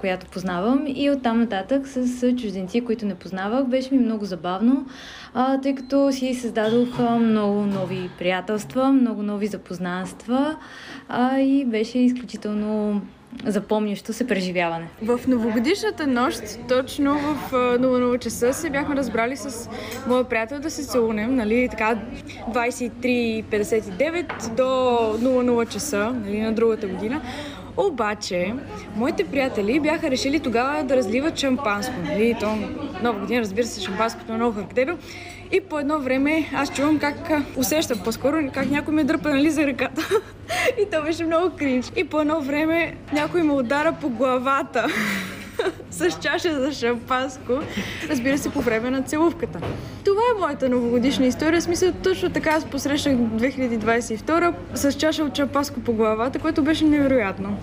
L: която познавам, и оттам нататък с чужденци, които не познавах. Беше ми много забавно, а, тъй като си създадох много нови приятелства, много нови запознанства а, и беше изключително запомнящо се преживяване.
M: В новогодишната нощ, точно в 00 часа, се бяхме разбрали с моя приятел да се целунем, нали, така 23.59 до 00 часа, нали, на другата година. Обаче, моите приятели бяха решили тогава да разливат шампанско. Нали? То, нова година, разбира се, шампанското е много характерно. И по едно време аз чувам как усещам по-скоро как някой ме дърпа нали, за ръката. (laughs) и то беше много кринч. И по едно време някой ме удара по главата (laughs) (laughs) с чаша за шампанско. Разбира се, по време на целувката. Това е моята новогодишна история. Смисъл, точно така аз посрещах 2022 с чаша от шампанско по главата, което беше невероятно.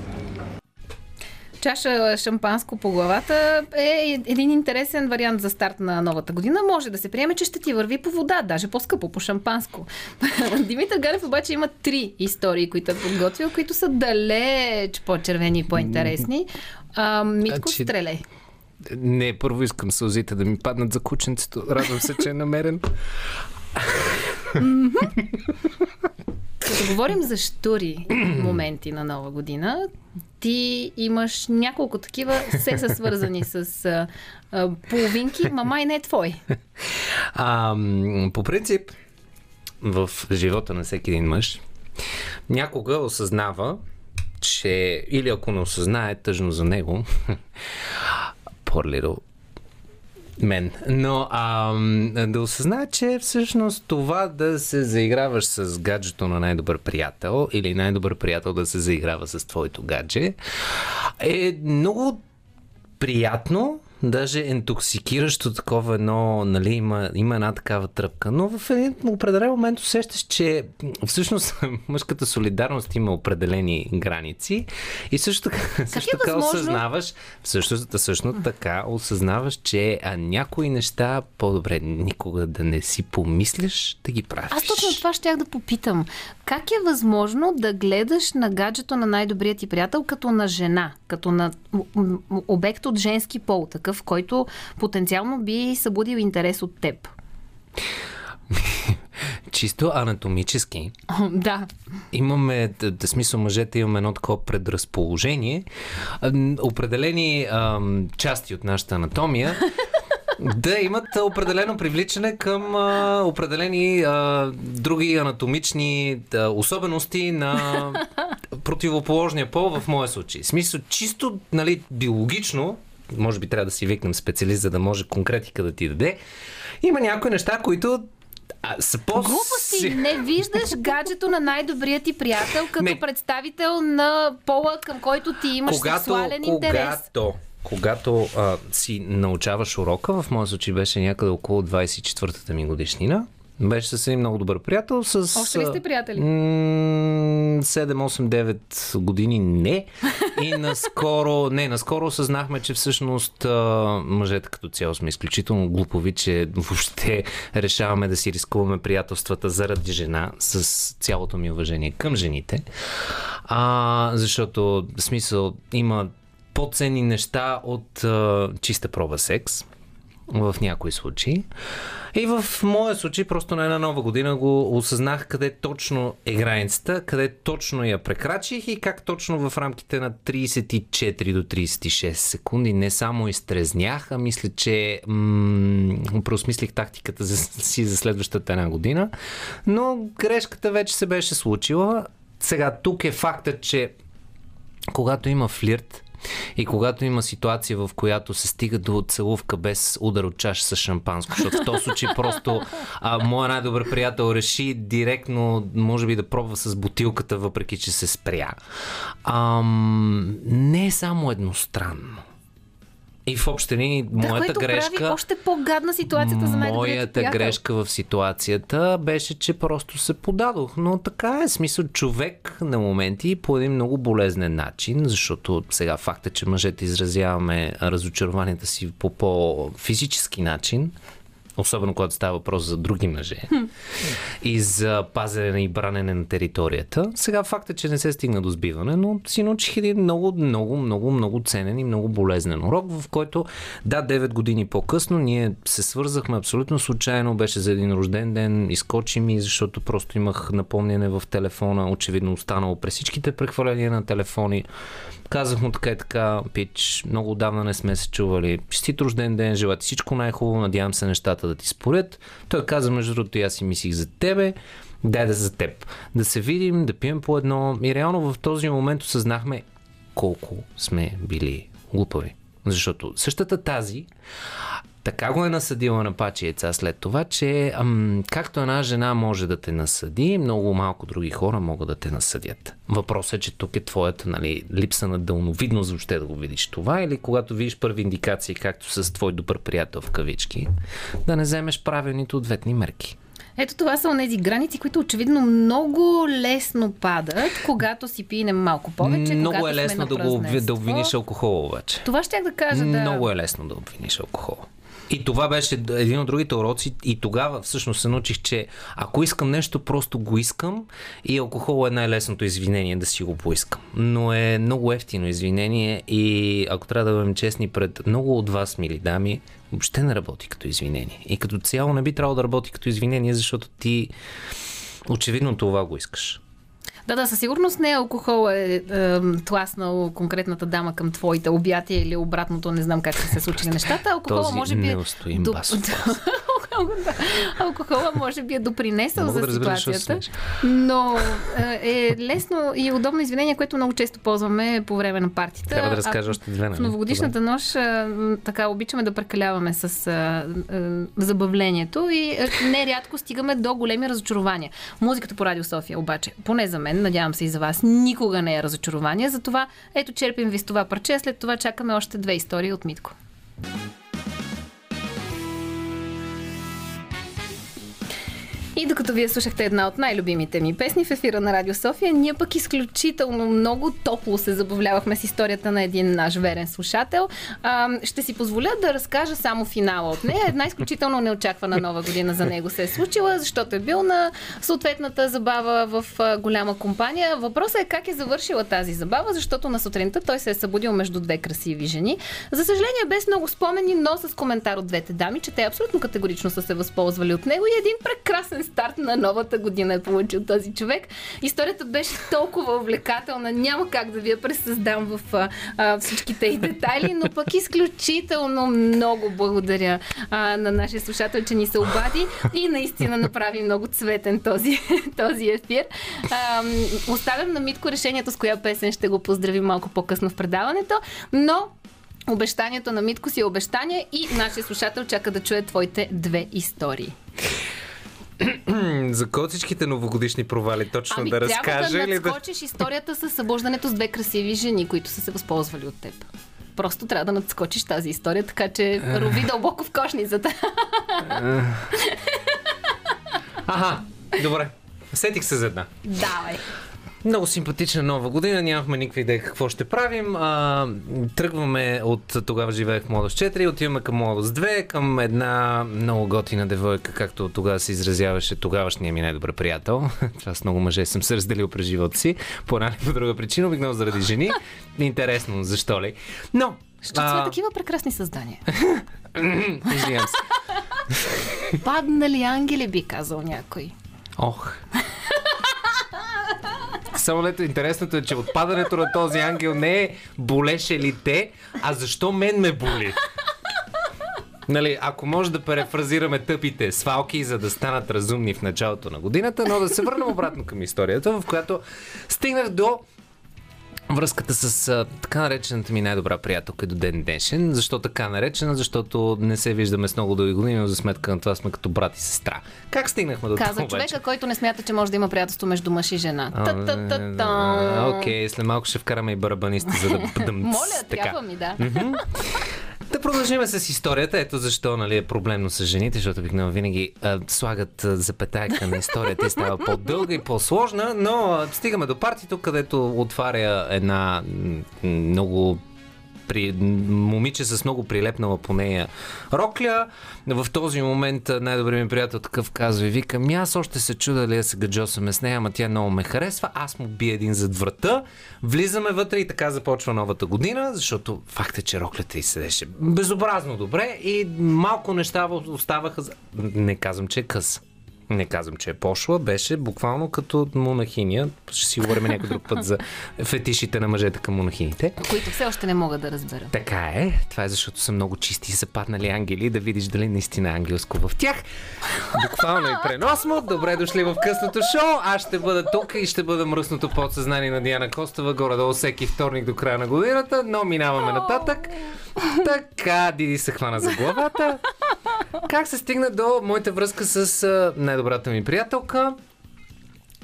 A: Чаша шампанско по главата е един интересен вариант за старт на новата година. Може да се приеме, че ще ти върви по вода, даже по-скъпо, по шампанско. (laughs) Димитър Галев обаче има три истории, които е подготвил, които са далеч по-червени и по-интересни. А, Митко, значи... стрелей.
F: Не, първо искам сълзите да ми паднат за кученцето. Радвам се, че е намерен. (laughs)
A: Като говорим за штури (clears throat) моменти на нова година, ти имаш няколко такива, все са свързани с а, а, половинки, мама и не е твой. (laughs)
F: А, по принцип, в живота на всеки един мъж, някога осъзнава, че или ако не осъзнае, тъжно за него, (laughs) poor little мен. Но а, да осъзнае, че всъщност това да се заиграваш с гаджето на най-добър приятел или най-добър приятел да се заиграва с твоето гадже е много приятно, даже ентоксикиращо такова едно, нали, има, има една такава тръпка. Но в един определен момент усещаш, че всъщност (laughs) мъжката солидарност има определени граници и също така, как също е така осъзнаваш, всъщност, също така осъзнаваш, че а, някои неща по-добре никога да не си помислиш да ги правиш.
A: Аз точно това щях да попитам. Как е възможно да гледаш на гаджето на най-добрият ти приятел като на жена, като на обект от женски пол, такъв, който потенциално би събудил интерес от теб? (laughs)
F: Чисто анатомически. (laughs)
A: да.
F: Имаме, да, смисъл мъжете имаме едно такова предразположение. Определени ам, части от нашата анатомия (laughs) да имат определено привличане към а, определени а, други анатомични а, особености на противоположния пол в моя случай. В смисъл, чисто нали, биологично, може би трябва да си викнем специалист, за да може конкретика да ти даде, има някои неща, които а, са по...
A: Глупости! Не виждаш гаджето на най-добрият ти приятел като не. представител на пола, към който ти имаш
F: когато,
A: сексуален
F: когато,
A: интерес.
F: Когато а, си научаваш урока, в моя случай беше някъде около 24-та ми годишнина, беше с един много добър приятел. С,
A: Още ли сте приятели?
F: 7, 8, 9 години не. И (laughs) наскоро, не, наскоро осъзнахме, че всъщност мъжете като цяло сме изключително глупови, че въобще решаваме да си рискуваме приятелствата заради жена, с цялото ми уважение към жените. А, защото, смисъл, има по-ценни неща от а, чиста проба секс в някои случаи. И в моя случай просто на една нова година го осъзнах къде точно е границата, къде точно я прекрачих и как точно в рамките на 34 до 36 секунди не само изтрезнях, а мисля, че м- преосмислих тактиката за, (laughs) си за следващата една година. Но грешката вече се беше случила. Сега тук е факта, че когато има флирт, и когато има ситуация, в която се стига до целувка без удар от чаша с шампанско, защото в този случай просто а, моя най-добър приятел реши директно, може би да пробва с бутилката, въпреки че се спря. Ам, не е само едностранно. И в общи линии, моята
A: да,
F: грешка.
A: Прави още по-гадна ситуацията за мен.
F: Моята грешка в ситуацията беше, че просто се подадох. Но така е смисъл човек на моменти по един много болезнен начин, защото сега факта, че мъжете изразяваме разочарованията си по по-физически начин, особено когато става въпрос за други мъже и за пазене и бранене на територията. Сега факт е, че не се стигна до сбиване, но си научих един много, много, много, много ценен и много болезнен урок, в който, да, 9 години по-късно ние се свързахме абсолютно случайно, беше за един рожден ден, изкочи ми, защото просто имах напомняне в телефона, очевидно останало през всичките прехваления на телефони. Казах му така и така, пич, много отдавна не сме се чували. Честит рожден ден, желая ти всичко най-хубаво, надявам се нещата да ти спорят. Той каза, между другото, аз си мислих за тебе, дай да за теб. Да се видим, да пием по едно. И реално в този момент осъзнахме колко сме били глупави. Защото същата тази така го е насъдила на пачи яйца след това, че ам, както една жена може да те насъди, много малко други хора могат да те насъдят. Въпросът е, че тук е твоята нали, липса на дълновидност въобще да го видиш това или когато видиш първи индикации, както с твой добър приятел в кавички, да не вземеш правилните ответни мерки.
A: Ето това са онези граници, които очевидно много лесно падат, когато си пинем малко повече.
F: Много е лесно да го да обвиниш алкохола обаче.
A: Това ще да кажа,
F: да. Много е лесно да обвиниш алкохола. И това беше един от другите уроци. И тогава всъщност се научих, че ако искам нещо, просто го искам. И алкохол е най-лесното извинение да си го поискам. Но е много ефтино извинение и ако трябва да бъдем честни пред много от вас, мили дами, въобще не работи като извинение. И като цяло не би трябвало да работи като извинение, защото ти очевидно това го искаш.
A: Да, да, със сигурност не алкохол е, е тласнал конкретната дама към твоите обятия или обратното, не знам как ще се случи нещата. Алкохола може би...
F: Неустоим Доп... (laughs)
A: Алкохола може би е допринесъл Мога за да ситуацията, но е лесно и удобно извинение, което много често ползваме по време на партията.
F: Трябва да разкажа още две.
A: В нали? новогодишната нощ така обичаме да прекаляваме с а, а, забавлението и нерядко стигаме до големи разочарования. Музиката по Радио София обаче, поне за мен, надявам се и за вас, никога не е разочарование. Затова ето черпим ви с това парче, след това чакаме още две истории от Митко. И докато вие слушахте една от най-любимите ми песни в ефира на Радио София, ние пък изключително много топло се забавлявахме с историята на един наш верен слушател. А, ще си позволя да разкажа само финала от нея. Една изключително неочаквана нова година за него се е случила, защото е бил на съответната забава в голяма компания. Въпросът е как е завършила тази забава, защото на сутринта той се е събудил между две красиви жени. За съжаление, без много спомени, но с коментар от двете дами, че те абсолютно категорично са се възползвали от него и един прекрасен старт на новата година е получил този човек. Историята беше толкова увлекателна, няма как да ви я пресъздам в а, а, всичките и детайли, но пък изключително много благодаря а, на нашия слушател, че ни се обади и наистина направи много цветен този, (laughs) този ефир. А, оставям на Митко решението с коя песен ще го поздравим малко по-късно в предаването, но Обещанието на Митко си е обещание и нашия слушател чака да чуе твоите две истории. (clears throat)
F: За котичките новогодишни провали точно
A: ами,
F: да разкажа
A: да
F: или да...
A: надскочиш историята с събуждането с две красиви жени, които са се възползвали от теб. Просто трябва да надскочиш тази история, така че рови дълбоко в кошницата.
F: Ага, добре. Сетих се за една.
A: Давай.
F: Много симпатична нова година, нямахме никаква идея какво ще правим. А, тръгваме от тогава живеех Младост 4, отиваме към Младост 2, към една много готина девойка, както тогава се изразяваше тогавашния ми най-добър приятел. (laughs) Това с много мъже съм се разделил през живота си, по една или по друга причина, обикновено заради жени. (laughs) Интересно, защо ли? Но,
A: Защото сме такива прекрасни създания. (laughs)
F: Извинявам се.
A: Паднали ангели, би казал някой.
F: Ох. Само лето интересното е, че отпадането на този ангел не е болеше ли те, а защо мен ме боли? Нали, ако може да перефразираме тъпите свалки, за да станат разумни в началото на годината, но да се върнем обратно към историята, в която стигнах до връзката с а, така наречената ми най-добра приятелка до ден днешен. Защо така наречена? Защото не се виждаме с много дълги години, но за сметка на това сме като брат и сестра. Как стигнахме до това
A: Каза човека, който не смята, че може да има приятелство между мъж и жена.
F: Окей, след малко ще вкараме и барабаниста, за да... (laughs) да
A: Моля, трябва ми, да.
F: Да продължим с историята. Ето защо нали, е проблемно с жените, защото обикновено винаги а, слагат а, запетайка на историята и става по-дълга и по-сложна, но а, стигаме до партито, където отваря една много при момиче с много прилепнала по нея рокля. В този момент най-добрият ми приятел такъв казва и вика, ми аз още се чуда ли да се гаджосаме с нея, ама тя много ме харесва, аз му бия един зад врата, влизаме вътре и така започва новата година, защото факт е, че роклята и седеше безобразно добре и малко неща оставаха. Не казвам, че е къс. Не казвам, че е пошла, беше буквално като монахиня. Ще си говорим някой друг път за фетишите на мъжете към монахините.
A: Които все още не мога да разбера.
F: Така е. Това е защото са много чисти и са паднали ангели, да видиш дали наистина е ангелско в тях. Буквално и преносно. Добре дошли в късното шоу. Аз ще бъда тук и ще бъда мръсното подсъзнание на Диана Костова горе-долу всеки вторник до края на годината, но минаваме нататък. Така, Диди се хвана за главата. Как се стигна до моята връзка с най-добрата ми приятелка?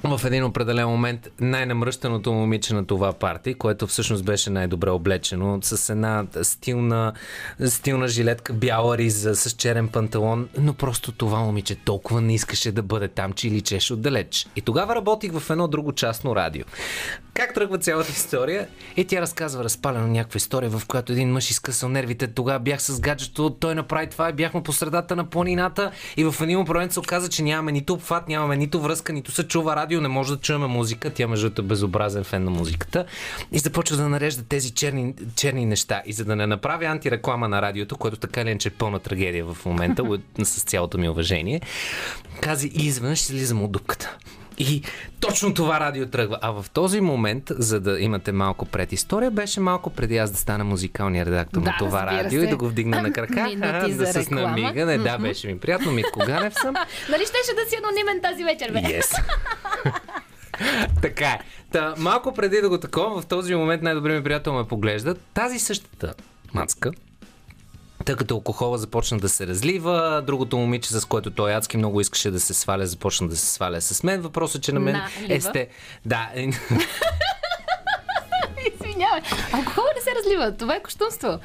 F: В един определен момент най-намръщаното момиче на това парти, което всъщност беше най-добре облечено, с една стилна, стилна жилетка, бяла риза, с черен панталон, но просто това момиче толкова не искаше да бъде там, че личеше отдалеч. И тогава работих в едно друго частно радио. Как тръгва цялата история? И тя разказва разпалено някаква история, в която един мъж изкъсал нервите. Тогава бях с гаджето, той направи това и бяхме по средата на планината и в един момент се оказа, че нямаме нито обхват, нямаме нито връзка, нито се чува радио, не може да чуваме музика. Тя между е безобразен фен на музиката. И започва да нарежда тези черни, черни неща. И за да не направя антиреклама на радиото, което така или иначе е пълна трагедия в момента, (laughs) с цялото ми уважение, каза изведнъж слизам от дупката. И точно това радио тръгва. А в този момент, за да имате малко пред история, беше малко преди аз да стана музикалния редактор
A: да,
F: на това радио
A: се.
F: и да го вдигна на крака. (laughs)
A: Минути (laughs)
F: да
A: за
F: с намига. Не, да, беше ми приятно. Митко Ганев съм.
A: Нали щеше да си анонимен тази вечер, бе?
F: Yes. Така е. Та, малко преди да го такова, в този момент най-добрият ми приятел ме поглежда. Тази същата мацка, тъй като алкохола започна да се разлива, другото момиче, с което той адски много искаше да се сваля, започна да се сваля с мен. Въпросът е, че на мен
A: Налива.
F: е сте... Да,
A: Извинявай. Алкохол не се разлива. Това е коштунство. (laughs)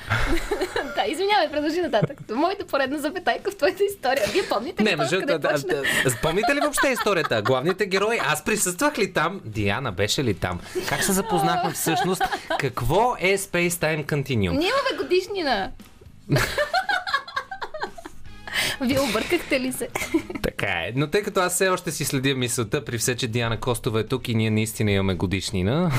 A: да, извинявай, продължи нататък. Моята поредна запетайка в твоята история. Вие помните ли
F: Не, между да, да, да, помните ли въобще историята? Главните герои, аз присъствах ли там? Диана беше ли там? Как се запознахме всъщност? Какво е Space Time Continuum?
A: Ние имаме годишнина. (laughs) Вие объркахте ли се?
F: Така е. Но тъй като аз все още си следя мисълта, при все, че Диана Костова е тук и ние наистина имаме годишнина.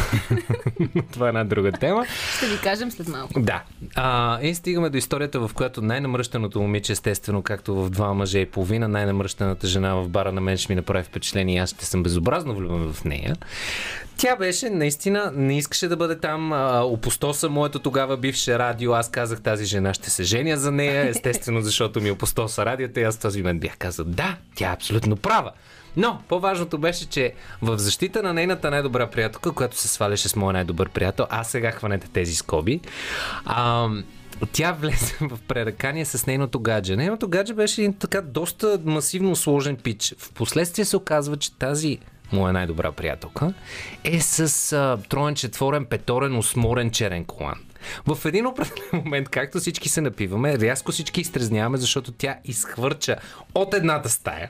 F: (laughs) Това е една друга тема.
A: Ще ви кажем след малко.
F: Да. А, и стигаме до историята, в която най-намръщеното момиче, естествено, както в два мъже и половина, най-намръщената жена в бара на мен ще ми направи впечатление и аз ще съм безобразно влюбен в нея. Тя беше наистина, не искаше да бъде там. А, опустоса моето тогава бивше радио. Аз казах тази жена ще се женя за нея, естествено, защото ми опустоса радиото и аз този момент бях казал да, тя е абсолютно права. Но по-важното беше, че в защита на нейната най-добра приятелка, която се сваляше с моя най-добър приятел, а сега хванете тези скоби, а, тя влезе в преръкание с нейното гадже. Нейното гадже беше един така доста масивно сложен пич. Впоследствие се оказва, че тази моя най-добра приятелка, е с а, троен, четворен, петорен, осморен черен колан. В един определен (laughs) момент, както всички се напиваме, рязко всички изтрезняваме, защото тя изхвърча от едната стая,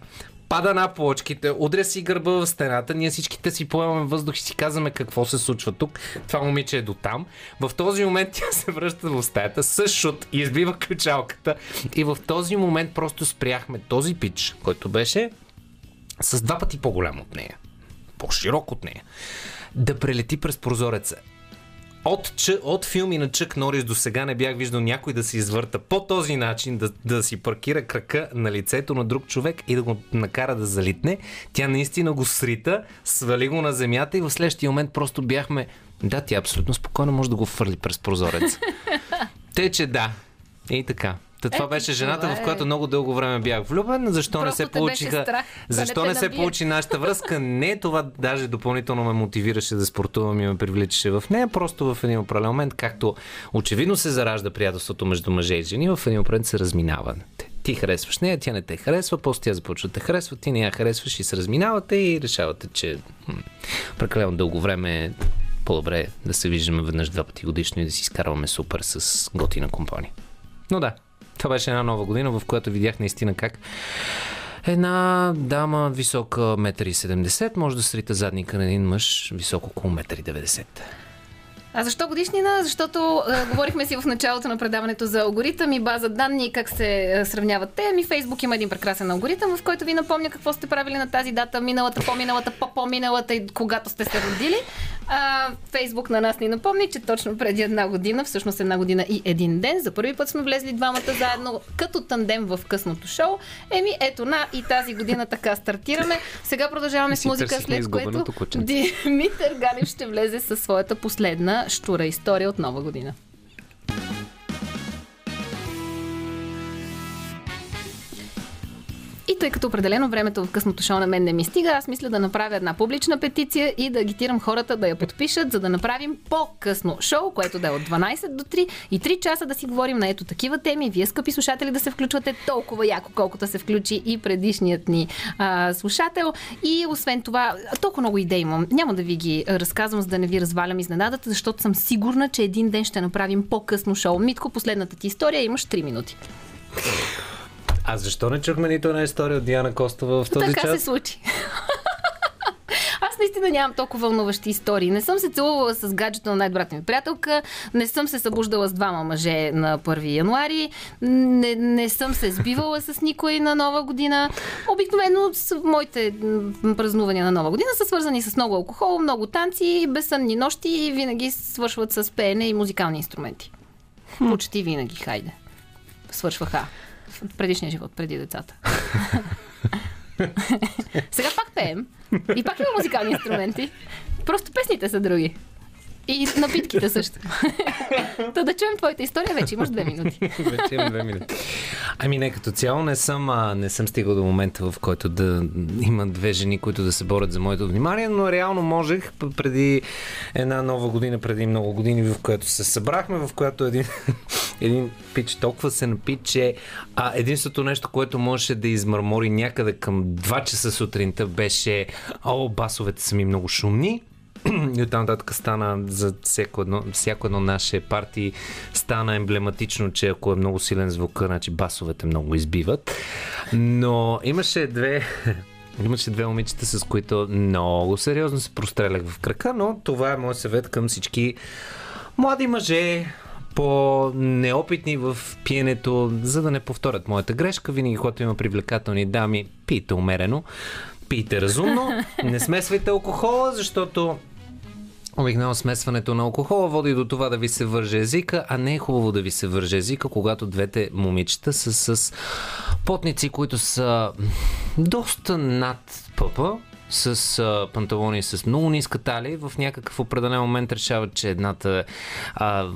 F: пада на плочките, удря си гърба в стената, ние всичките си поемаме въздух и си казваме какво се случва тук. Това момиче е до там. В този момент (laughs) тя се връща в стаята с шут и избива ключалката. И в този момент просто спряхме този пич, който беше с два пъти по-голям от нея по-широк от нея, да прелети през прозореца. От, ч, от филми на Чък Норис до сега не бях виждал някой да се извърта по този начин, да, да си паркира крака на лицето на друг човек и да го накара да залитне. Тя наистина го срита, свали го на земята и в следващия момент просто бяхме да, тя абсолютно спокойно може да го фърли през прозорец. (laughs) Те, че да. И така. Та това Ето, беше жената, е... в която много дълго време бях влюбен. Защо Просто не се получиха. Страх, защо да не, не се получи нашата връзка? Не, това даже допълнително ме мотивираше да спортувам и ме привличаше в нея. Просто в един определен момент, както очевидно се заражда приятелството между мъже и жени, в един момент се разминава. Ти харесваш нея, тя не те харесва, после тя започва да те харесва, ти не я харесваш и се разминавате и решавате, че прекалено дълго време е по-добре да се виждаме веднъж два пъти годишно и да си изкарваме супер с готина компания. Но да, това беше една нова година, в която видях наистина как Една дама висока 1,70 м може да срита задника на един мъж високо около 1,90 м.
A: А защо годишнина? Защото а, говорихме си в началото на предаването за алгоритъм и база данни, как се а, сравняват те. Ми Фейсбук има един прекрасен алгоритъм, в който ви напомня какво сте правили на тази дата, миналата, по-миналата, по-по-миналата и когато сте се родили. А, Фейсбук на нас ни напомни, че точно преди една година, всъщност една година и един ден, за първи път сме влезли двамата заедно като тандем в късното шоу. Еми, ето на и тази година така стартираме. Сега продължаваме с музика, след което Димитър Ганев ще влезе със своята последна штура история от нова година. И тъй като определено времето в късното шоу на мен не ми стига, аз мисля да направя една публична петиция и да агитирам хората да я подпишат, за да направим по-късно шоу, което да е от 12 до 3 и 3 часа да си говорим на ето такива теми. Вие, скъпи слушатели, да се включвате толкова яко, колкото се включи и предишният ни а, слушател. И освен това, толкова много идеи имам. Няма да ви ги разказвам, за да не ви развалям изненадата, защото съм сигурна, че един ден ще направим по-късно шоу. Митко, последната ти история имаш 3 минути.
F: А защо не чухме нито една история от Диана Костова в този
A: така
F: час?
A: Така се случи. (laughs) Аз наистина нямам толкова вълнуващи истории. Не съм се целувала с гаджето на най-добрата ми приятелка, не съм се събуждала с двама мъже на 1 януари, не, не съм се сбивала с никой на нова година. Обикновено с моите празнувания на нова година са свързани с много алкохол, много танци, безсънни нощи и винаги свършват с пеене и музикални инструменти. Почти винаги, хайде. Свършваха от предишния живот, преди децата. (laughs) Сега пак пеем. И пак има музикални инструменти. Просто песните са други. И напитките също. (laughs) Та да чуем твоята история, вече имаш две минути. (laughs)
F: вече имам две минути. Ами не, като цяло не съм, а, не съм стигал до момента, в който да има две жени, които да се борят за моето внимание, но реално можех преди една нова година, преди много години, в която се събрахме, в която един, (laughs) един пич толкова се напи, че а, единството нещо, което можеше да измърмори някъде към 2 часа сутринта беше о, басовете са ми много шумни и оттам нататък стана за всяко едно, всяко едно наше партии стана емблематично, че ако е много силен звук, значи басовете много избиват. Но имаше две (laughs) Имаше две момичета, с които много сериозно се прострелях в крака, но това е моят съвет към всички млади мъже, по-неопитни в пиенето, за да не повторят моята грешка. Винаги, когато има привлекателни дами, пийте умерено, пийте разумно, (laughs) не смесвайте алкохола, защото Обикновено смесването на алкохола води до това да ви се върже езика, а не е хубаво да ви се върже езика, когато двете момичета са с потници, които са доста над пъпа, с а, панталони с много ниска талия. В някакъв определен момент решават, че едната а,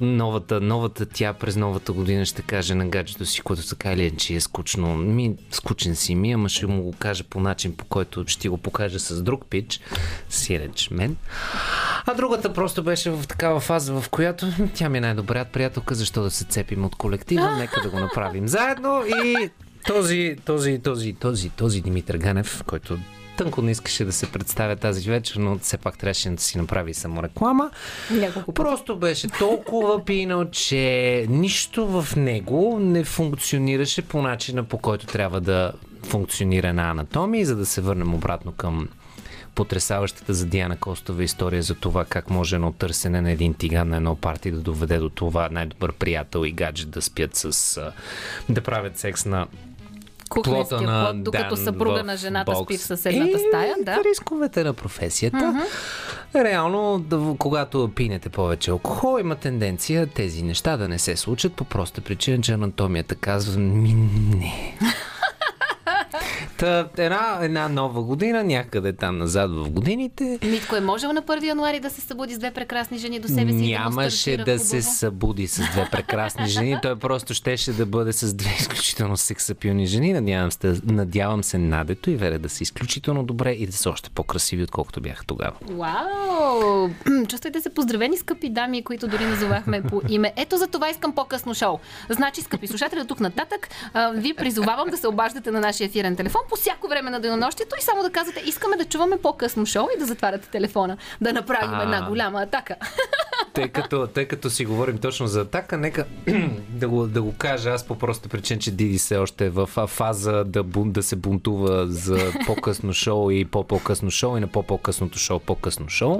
F: новата, новата тя през новата година ще каже на гаджето си, което така или иначе е скучно. Ми, скучен си ми, ама ще му го каже по начин, по който ще го покаже с друг пич, сиреч мен. А другата просто беше в такава фаза, в която тя ми е най-добрият приятелка, защо да се цепим от колектива, нека да го направим заедно и този, този, този, този, този Димитър Ганев, който тънко не искаше да се представя тази вечер, но все пак трябваше да си направи самореклама.
A: Няколко
F: Просто беше толкова пинал, че нищо в него не функционираше по начина, по който трябва да функционира на анатомия. За да се върнем обратно към потрясаващата за Диана Костова история за това как може едно търсене на един тиган на едно парти да доведе до това най-добър приятел и гаджет да спят с... да правят секс на
A: Кухненския
F: на
A: плод, докато съпруга на жената
F: бокс.
A: спи в съседната
F: Е,
A: стая. Да.
F: Рисковете на професията. Реално, да, когато пинете повече алкохол, има тенденция тези неща да не се случат по проста причина, че анатомията казва ми не. Та, една, една нова година, някъде там назад в годините,
A: Митко е можел на 1 януари да се събуди с две прекрасни жени до себе си да
F: Нямаше
A: стартира
F: да се събуди с две прекрасни жени. Той просто щеше да бъде с две изключително сексапилни жени. Надявам се, надявам се Надето и Вере да са изключително добре и да са още по-красиви, отколкото бяха тогава.
A: Вау! (clears throat) Чувствайте се поздравени, скъпи дами, които дори назовахме по име. Ето за това искам по-късно шоу. Значи, скъпи слушатели, тук нататък ви призовавам да се обаждате на нашия ефирен телефон по всяко време на денонощието и само да казвате, искаме да чуваме по-късно шоу и да затваряте телефона. Да направим
F: А.
A: една голяма атака. (laughs)
F: Тъй като, тъй като си говорим точно за атака, нека (clears throat) да го, да го кажа аз по проста причина, че Диди се още е в фаза да, бун, да се бунтува за по-късно шоу и по-по-късно шоу и на по-по-късното шоу по-късно шоу.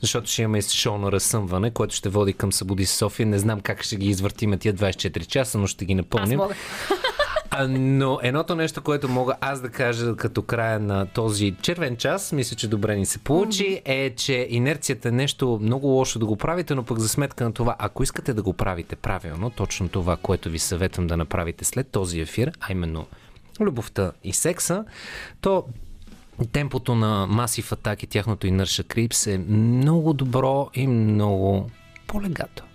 F: Защото ще имаме шоу на разсъмване, което ще води към Събуди София. Не знам как ще ги извъртиме тия 24 часа, но ще ги
A: Аз
F: напълним.
A: мога. (laughs)
F: А, но едното нещо, което мога аз да кажа като края на този червен час, мисля, че добре ни се получи, е, че инерцията е нещо много лошо да го правите, но пък за сметка на това, ако искате да го правите правилно, точно това, което ви съветвам да направите след този ефир, а именно любовта и секса, то темпото на Massive Attack и тяхното Inertia Creeps е много добро и много по-легато.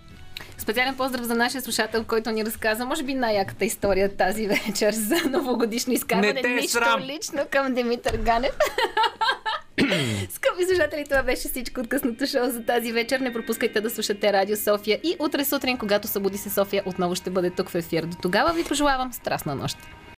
A: Специален поздрав за нашия слушател, който ни разказа, може би най-яката история тази вечер за новогодишно изкарване.
F: Не те е
A: Нищо
F: срам!
A: лично към Димитър Ганев. (coughs) Скъпи слушатели, това беше всичко от късното шоу за тази вечер. Не пропускайте да слушате Радио София и утре сутрин, когато събуди се София, отново ще бъде тук в ефир. До тогава ви пожелавам страстна нощ.